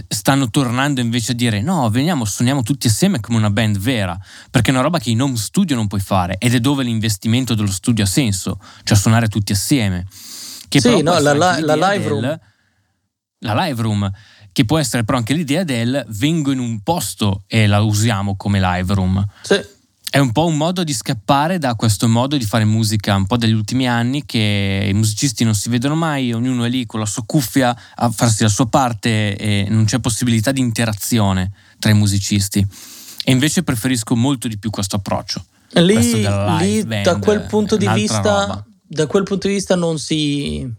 stanno tornando invece a dire no, veniamo, suoniamo tutti assieme come una band vera, perché è una roba che in home studio non puoi fare ed è dove l'investimento dello studio ha senso, cioè suonare tutti assieme. Che Sì, no, la la l'idea live room. La live room, che può essere però anche l'idea del vengo in un posto e la usiamo come live room. Sì. È un po' un modo di scappare da questo modo di fare musica un po' degli ultimi anni che i musicisti non si vedono mai, ognuno è lì con la sua cuffia a farsi la sua parte e non c'è possibilità di interazione tra i musicisti. E invece preferisco molto di più questo approccio. Lì, lì band, da quel punto di vista, da quel punto di vista non si,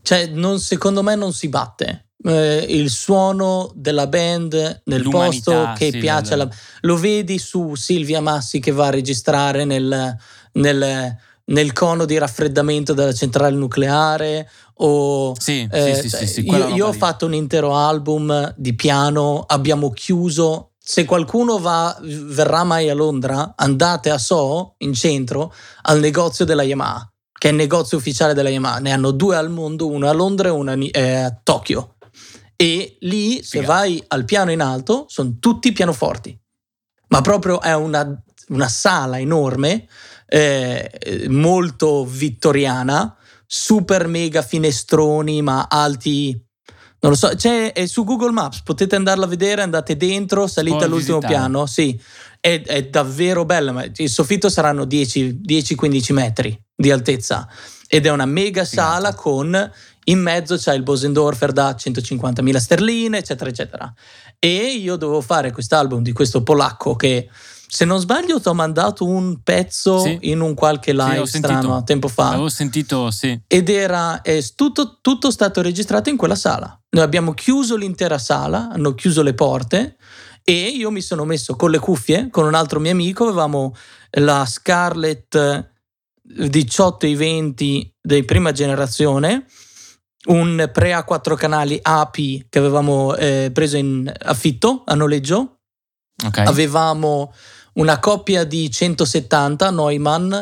cioè, non, secondo me non si batte eh, il suono della band nel posto che sì, piace alla... lo vedi su Silvia Massi che va a registrare nel, nel, nel cono di raffreddamento della centrale nucleare? O sì, eh, sì, sì, sì, io, io ho fatto un intero album di piano abbiamo chiuso. Se qualcuno va, verrà mai a Londra andate a So in centro al negozio della Yamaha che è il negozio ufficiale della Yamaha. Ne hanno due al mondo uno a Londra e uno a eh, Tokyo e lì, se vai al piano in alto, sono tutti pianoforti. Ma proprio è una, una sala enorme, eh, molto vittoriana, super mega finestroni, ma alti. Non lo so, c'è è su Google Maps, potete andarla a vedere, andate dentro, salite all'ultimo visitare. piano. Sì, è, è davvero bella. Il soffitto saranno 10-15 metri di altezza ed è una mega sala con in mezzo c'è il Bosendorfer da 150.000 sterline, eccetera, eccetera. E io dovevo fare quest'album di questo polacco che, se non sbaglio, ti ho mandato un pezzo sì. in un qualche live sì, strano tempo fa. Avevo sentito, sì. Ed era è tutto, tutto stato registrato in quella sala. Noi abbiamo chiuso l'intera sala, hanno chiuso le porte e io mi sono messo con le cuffie con un altro mio amico, avevamo la Scarlett 18 e 20 di prima generazione un pre a quattro canali API che avevamo eh, preso in affitto a noleggio. Okay. Avevamo una coppia di 170 Neumann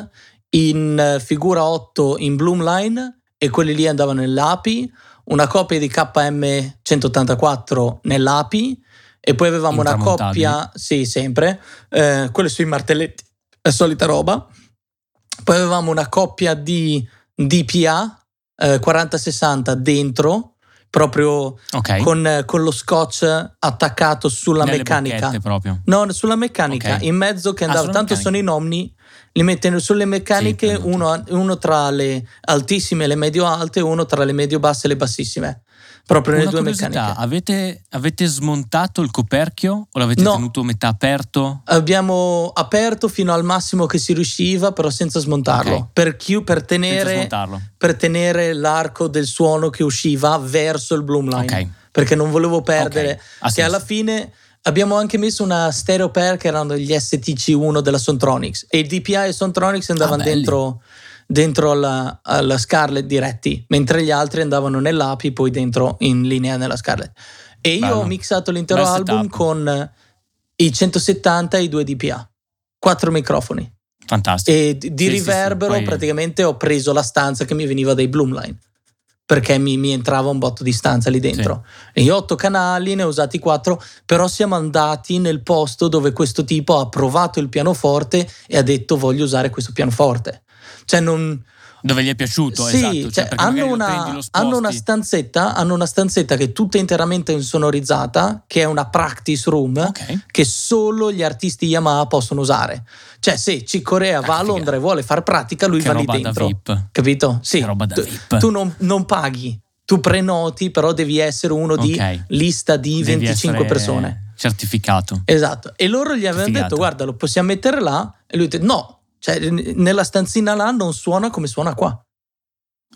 in eh, figura 8 in Bloomline e quelli lì andavano nell'API, una coppia di KM 184 nell'API e poi avevamo una coppia, sì, sempre, eh, quelle sui martelletti, la solita roba. Poi avevamo una coppia di DPA eh, 40-60 dentro, proprio okay. con, con, lo scotch attaccato sulla Nelle meccanica. No, sulla meccanica, okay. in mezzo che ah, andava. Ah, tanto meccanica. sono i nomni, li mette sulle meccaniche, sì, uno, uno, tra le altissime e le medio-alte, uno tra le medio-basse e le bassissime proprio nelle due meccaniche. Avete, avete, smontato il coperchio o l'avete no. tenuto metà aperto? Abbiamo aperto fino al massimo che si riusciva, però senza smontarlo. Okay. Per, chi, per, tenere, per, tenere, l'arco del suono che usciva verso il Bloomline. Okay. Perché non volevo perdere. Okay. Che alla fine abbiamo anche messo una stereo pair che erano gli STC1 della Sontronics e il DPI e Sontronics andavano ah, dentro dentro alla, alla Scarlett diretti, mentre gli altri andavano nell'API poi dentro in linea nella Scarlett. E io Bello. ho mixato l'intero Best album setup. con i 170 e i 2 DPA, quattro microfoni. Fantastico. E di sì, riverbero sì, sì, poi... praticamente ho preso la stanza che mi veniva dai Bloomline perché mi, mi, entrava un botto di stanza lì dentro. Sì. E io ho otto canali, ne ho usati quattro, però siamo andati nel posto dove questo tipo ha provato il pianoforte e ha detto voglio usare questo pianoforte. Cioè non... Dove gli è piaciuto, sì, esatto. Cioè, hanno, una, hanno, una stanzetta, hanno una stanzetta che è tutta interamente insonorizzata, che è una practice room, okay. che solo gli artisti Yamaha possono usare. Cioè, se Cicorea va a Londra e vuole far pratica, lui che va lì dentro. VIP. Capito? Sì. Che roba da VIP. Tu non, non paghi, tu prenoti, però devi essere uno di okay. lista di devi 25 persone. Certificato. Esatto. E loro gli avevano detto: Guarda, lo possiamo mettere là. E lui ha detto: No, cioè, nella stanzina là non suona come suona qua.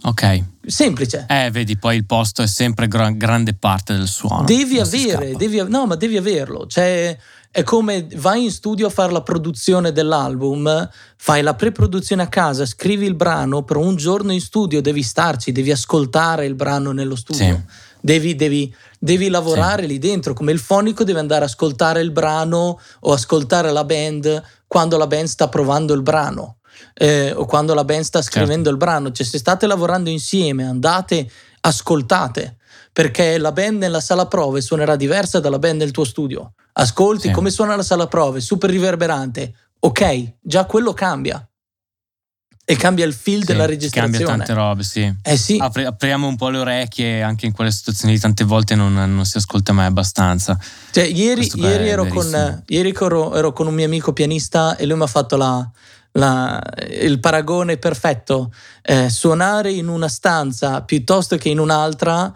Ok. Semplice. Eh, vedi, poi il posto è sempre gra- grande parte del suono. Devi avere, devi, no, ma devi averlo. Cioè, è come vai in studio a fare la produzione dell'album, fai la pre-produzione a casa, scrivi il brano, però un giorno in studio devi starci, devi ascoltare il brano nello studio. Sì. Devi, devi, devi, lavorare sì. lì dentro, come il fonico deve andare a ascoltare il brano o ascoltare la band quando la band sta provando il brano eh, o quando la band sta scrivendo certo. il brano. Cioè, se state lavorando insieme, andate, ascoltate, perché la band nella sala prove suonerà diversa dalla band nel tuo studio. Ascolti sì. come suona la sala prove, super riverberante. Ok, già quello cambia. E cambia il feel Sì, della registrazione. Cambia tante robe, sì. Eh sì, Apri- apriamo un po' le orecchie, anche in quelle situazioni tante volte non, non si ascolta mai abbastanza. Cioè, ieri, ieri ero, con, ieri ero, ero con un mio amico pianista e lui mi ha fatto la- la- il paragone perfetto. Eh, suonare in una stanza piuttosto che in un'altra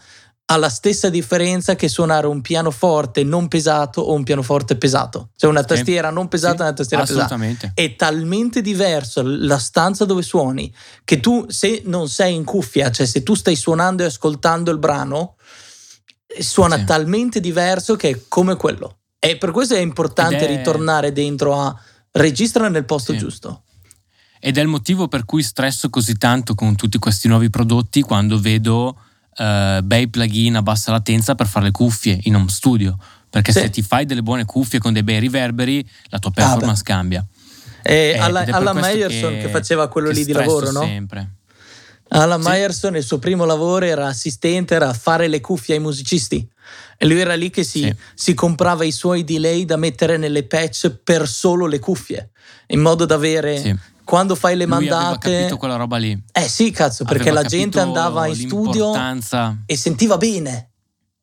ha la stessa differenza che suonare un pianoforte non pesato o un pianoforte pesato. Cioè una Sì. tastiera non pesata Sì, e una tastiera pesata. È talmente diverso la stanza dove suoni che tu, se non sei in cuffia, cioè se tu stai suonando e ascoltando il brano, eh, suona Sì. talmente diverso che è come quello. E per questo è importante è- ritornare dentro a registrare nel posto Sì. giusto. Ed è il motivo per cui stresso così tanto con tutti questi nuovi prodotti quando vedo eh, bei plugin a bassa latenza per fare le cuffie in home studio. Perché Sì. se ti fai delle buone cuffie con dei bei riverberi, la tua performance cambia. E Eh, Alla- questo Meyerson che, faceva quello che lì di lavoro, no? Sempre. Alan Sì. Meyerson, il suo primo lavoro era assistente, era fare le cuffie ai musicisti. E lui era lì che si, Sì. si comprava i suoi delay da mettere nelle patch per solo le cuffie, in modo da avere, Sì. Quando fai le Lui mandate... capito quella roba lì. Eh sì, cazzo, perché Aveva la gente andava in studio e sentiva bene.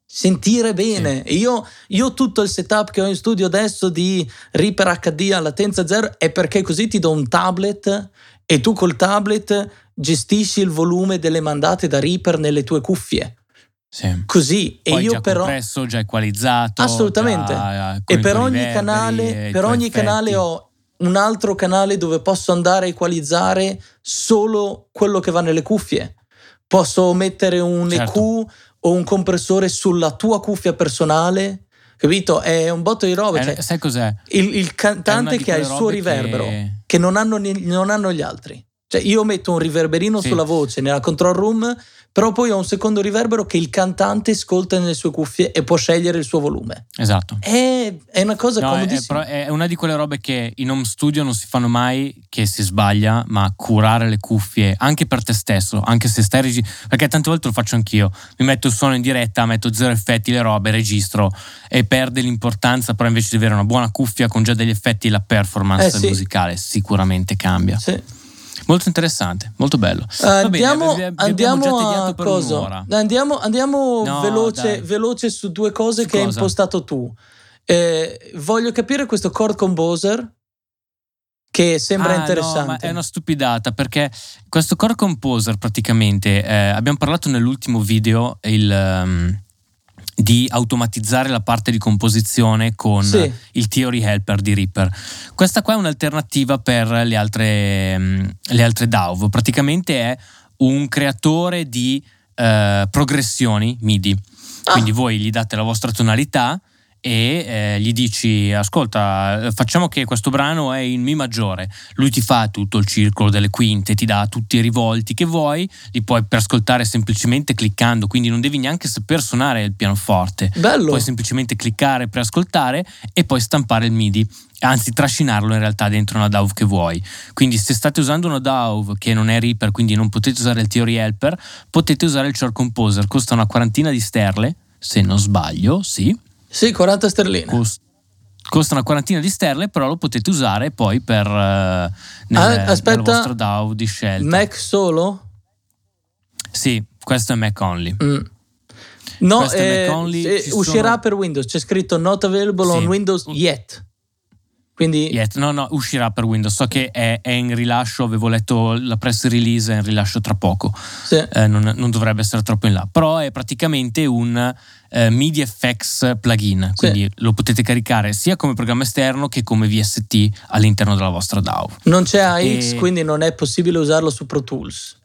Sentire bene. E Io, io tutto il setup che ho in studio adesso di Reaper HD a latenza zero è perché così ti do un tablet e tu col tablet gestisci il volume delle mandate da Reaper nelle tue cuffie. Sì. Così. Poi e io già però... compresso, già equalizzato. Assolutamente. già E per ogni canale, per ogni canale ho un altro canale dove posso andare a equalizzare solo quello che va nelle cuffie. Posso mettere un Certo. EQ o un compressore sulla tua cuffia personale, capito? È un botto di roba. Eh, cioè, sai cos'è? il, il È cantante che ha il suo riverbero, che- che, non, hanno, non hanno gli altri. Cioè, io metto un riverberino Sì. sulla voce nella control room, però poi ho un secondo riverbero che il cantante ascolta nelle sue cuffie e può scegliere il suo volume. Esatto. È, è una cosa No, è, comodissima. però è una di quelle robe che in home studio non si fanno mai, che si sbaglia, ma curare le cuffie anche per te stesso, anche se stai registrando. Perché tante volte lo faccio anch'io. Mi metto il suono in diretta, metto zero effetti, le robe, registro e perde l'importanza, però invece di avere una buona cuffia con già degli effetti, la performance Eh, sì. musicale sicuramente cambia. Sì. Molto interessante, molto bello. Eh, Va bene, andiamo andiamo a cosa? Andiamo, andiamo No, veloce, veloce su due cose Su che hai cosa? impostato tu. Eh, voglio capire questo chord composer che sembra Ah, interessante. No, è una stupidata perché questo core composer praticamente eh, abbiamo parlato nell'ultimo video il, ehm, di automatizzare la parte di composizione con Sì. il Theory Helper di Reaper. Questa qua è un'alternativa per le altre, mm, le altre DAW. Praticamente è un creatore di eh, progressioni MIDI. Ah. Quindi voi gli date la vostra tonalità e eh, gli dici ascolta facciamo che questo brano è in Mi maggiore. Lui ti fa tutto il circolo delle quinte ti dà tutti i rivolti che vuoi li puoi per ascoltare semplicemente cliccando quindi non devi neanche saper suonare il pianoforte. Bello. puoi semplicemente cliccare per ascoltare e poi stampare il MIDI anzi trascinarlo in realtà dentro una DAW che vuoi. Quindi se state usando una DAW che non è Reaper quindi non potete usare il Theory Helper potete usare il Chord Composer. Costa una quarantina di sterle se non sbaglio sì Sì, 40 sterline. Cost- costa una quarantina di sterle, però lo potete usare poi per eh, nel, Ah, aspetta. nel vostro DAW di scelta. Mac solo? Sì, questo è Mac only. Mm. No, Questo è eh, Mac only, eh, ci uscirà sono- per Windows. C'è scritto not available Sì. on Windows yet. Quindi Yet. No, no, uscirà per Windows. So che è, è in rilascio, avevo letto la press release, è in rilascio tra poco. sì. Eh, non, non dovrebbe essere troppo in là. Però è praticamente un eh, MIDI FX plugin, quindi lo potete caricare sia come programma esterno che come VST all'interno della vostra DAW. non c'è AX, E- quindi non è possibile usarlo su Pro Tools.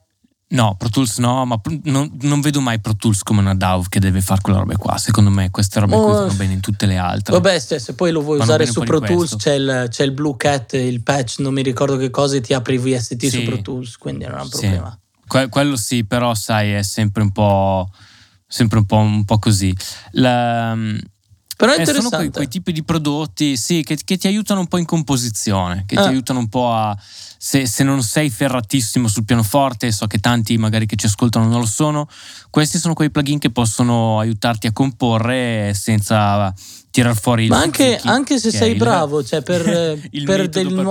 No, Pro Tools no, ma non, non vedo mai Pro Tools come una DAW che deve fare quelle robe qua. Secondo me queste robe qui Oh, vanno bene in tutte le altre. Vabbè, se, se poi lo vuoi Vanno usare su Pro Tools, c'è il, c'è il Blue Cat, il patch, non mi ricordo che cosa, e ti apri VST su Sì. Pro Tools, quindi non è un Sì. problema. Que- quello sì, però sai, è sempre un po', sempre un po', un po' così. La- Però è Eh, sono quei, quei tipi di prodotti, sì, che, che ti aiutano un po' in composizione, che ti Eh. aiutano un po' a. Se, se non sei ferratissimo sul pianoforte, so che tanti magari che ci ascoltano non lo sono, questi sono quei plugin che possono aiutarti a comporre senza tirar fuori il Ma anche, zicchi, anche se sei il- bravo, cioè per, per dei nuovi,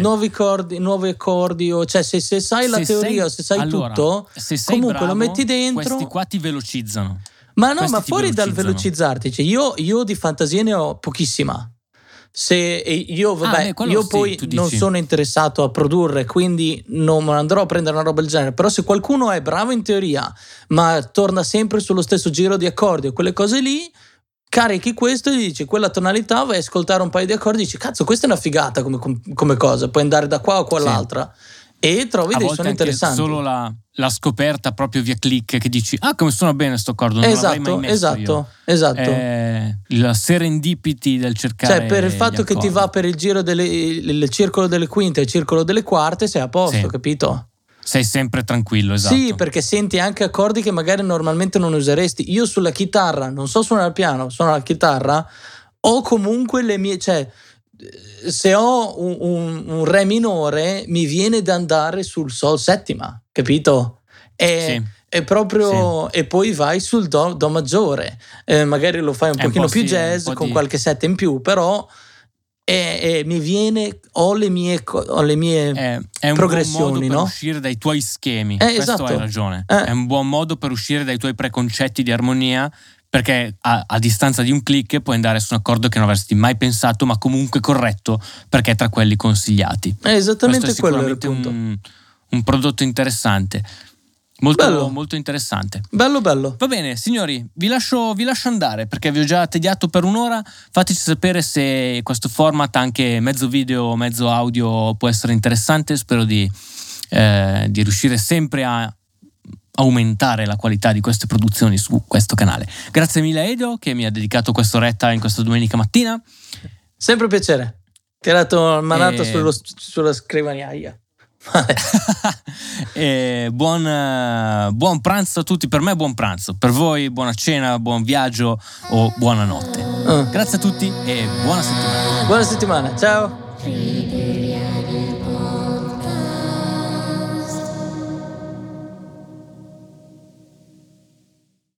nuovi accordi, nuovi accordi, o cioè se, se sai la Se teoria, sei- se sai allora, tutto, se comunque lo bravo, metti dentro. Questi qua ti velocizzano. Ma no, ma fuori dal velocizzarti, cioè io, io di fantasia ne ho pochissima. Se io, vabbè, beh, quello io sì, poi non dici. sono interessato a produrre, quindi non andrò a prendere una roba del genere. Però, se qualcuno è bravo in teoria, ma torna sempre sullo stesso giro di accordi o quelle cose lì, carichi questo e gli dici quella tonalità, vai a ascoltare un paio di accordi e dici cazzo, questa è una figata come, come cosa, puoi andare da qua o quell'altra. E trovi A dei suoni interessanti. solo la, la scoperta proprio via click che dici ah come suona bene sto accordo non l'avrei mai esatto, messo esatto, io. esatto. Eh, la serendipity del cercare Cioè, per il fatto che ti va per il giro delle, il, circolo delle quinte e il circolo delle quarte, sei a posto, Sì. capito? sei sempre tranquillo esatto Sì, perché senti anche accordi che magari normalmente non useresti. Io sulla chitarra, non so suonare il piano, suono la chitarra, ho comunque le mie. cioè, se ho un, un- un re minore, mi viene da andare sul sol settima, capito? E, Sì. è proprio. E poi vai sul do, do maggiore. Eh, magari lo fai un È un pochino po' più sì, jazz, un con di- qualche sette in più, però. E, e mi viene, ho le mie, ho le mie è, è un progressioni, modo per no? uscire dai tuoi schemi Eh, questo esatto. hai ragione Eh. è un buon modo per uscire dai tuoi preconcetti di armonia perché a, a distanza di un click puoi andare su un accordo che non avresti mai pensato ma comunque corretto perché è tra quelli consigliati È esattamente questo è quello era il punto. un, un prodotto interessante molto, Bello. molto interessante Bello, bello. Va bene, signori, vi lascio, vi lascio andare perché vi ho già tediato per un'ora. Fateci sapere se questo format, anche mezzo video, mezzo audio, può essere interessante. Spero di, eh, di riuscire sempre a aumentare la qualità di queste produzioni su questo canale. Grazie mille Edo che mi ha dedicato quest'oretta in questa domenica mattina. Sempre un piacere. Ti ha dato manata E- sullo- sulla scrivaniaia. e buon, buon pranzo a tutti. Per me, buon pranzo. Per voi, buona cena, buon viaggio o buonanotte. Ah. Grazie a tutti e buona settimana. Buona settimana, ciao.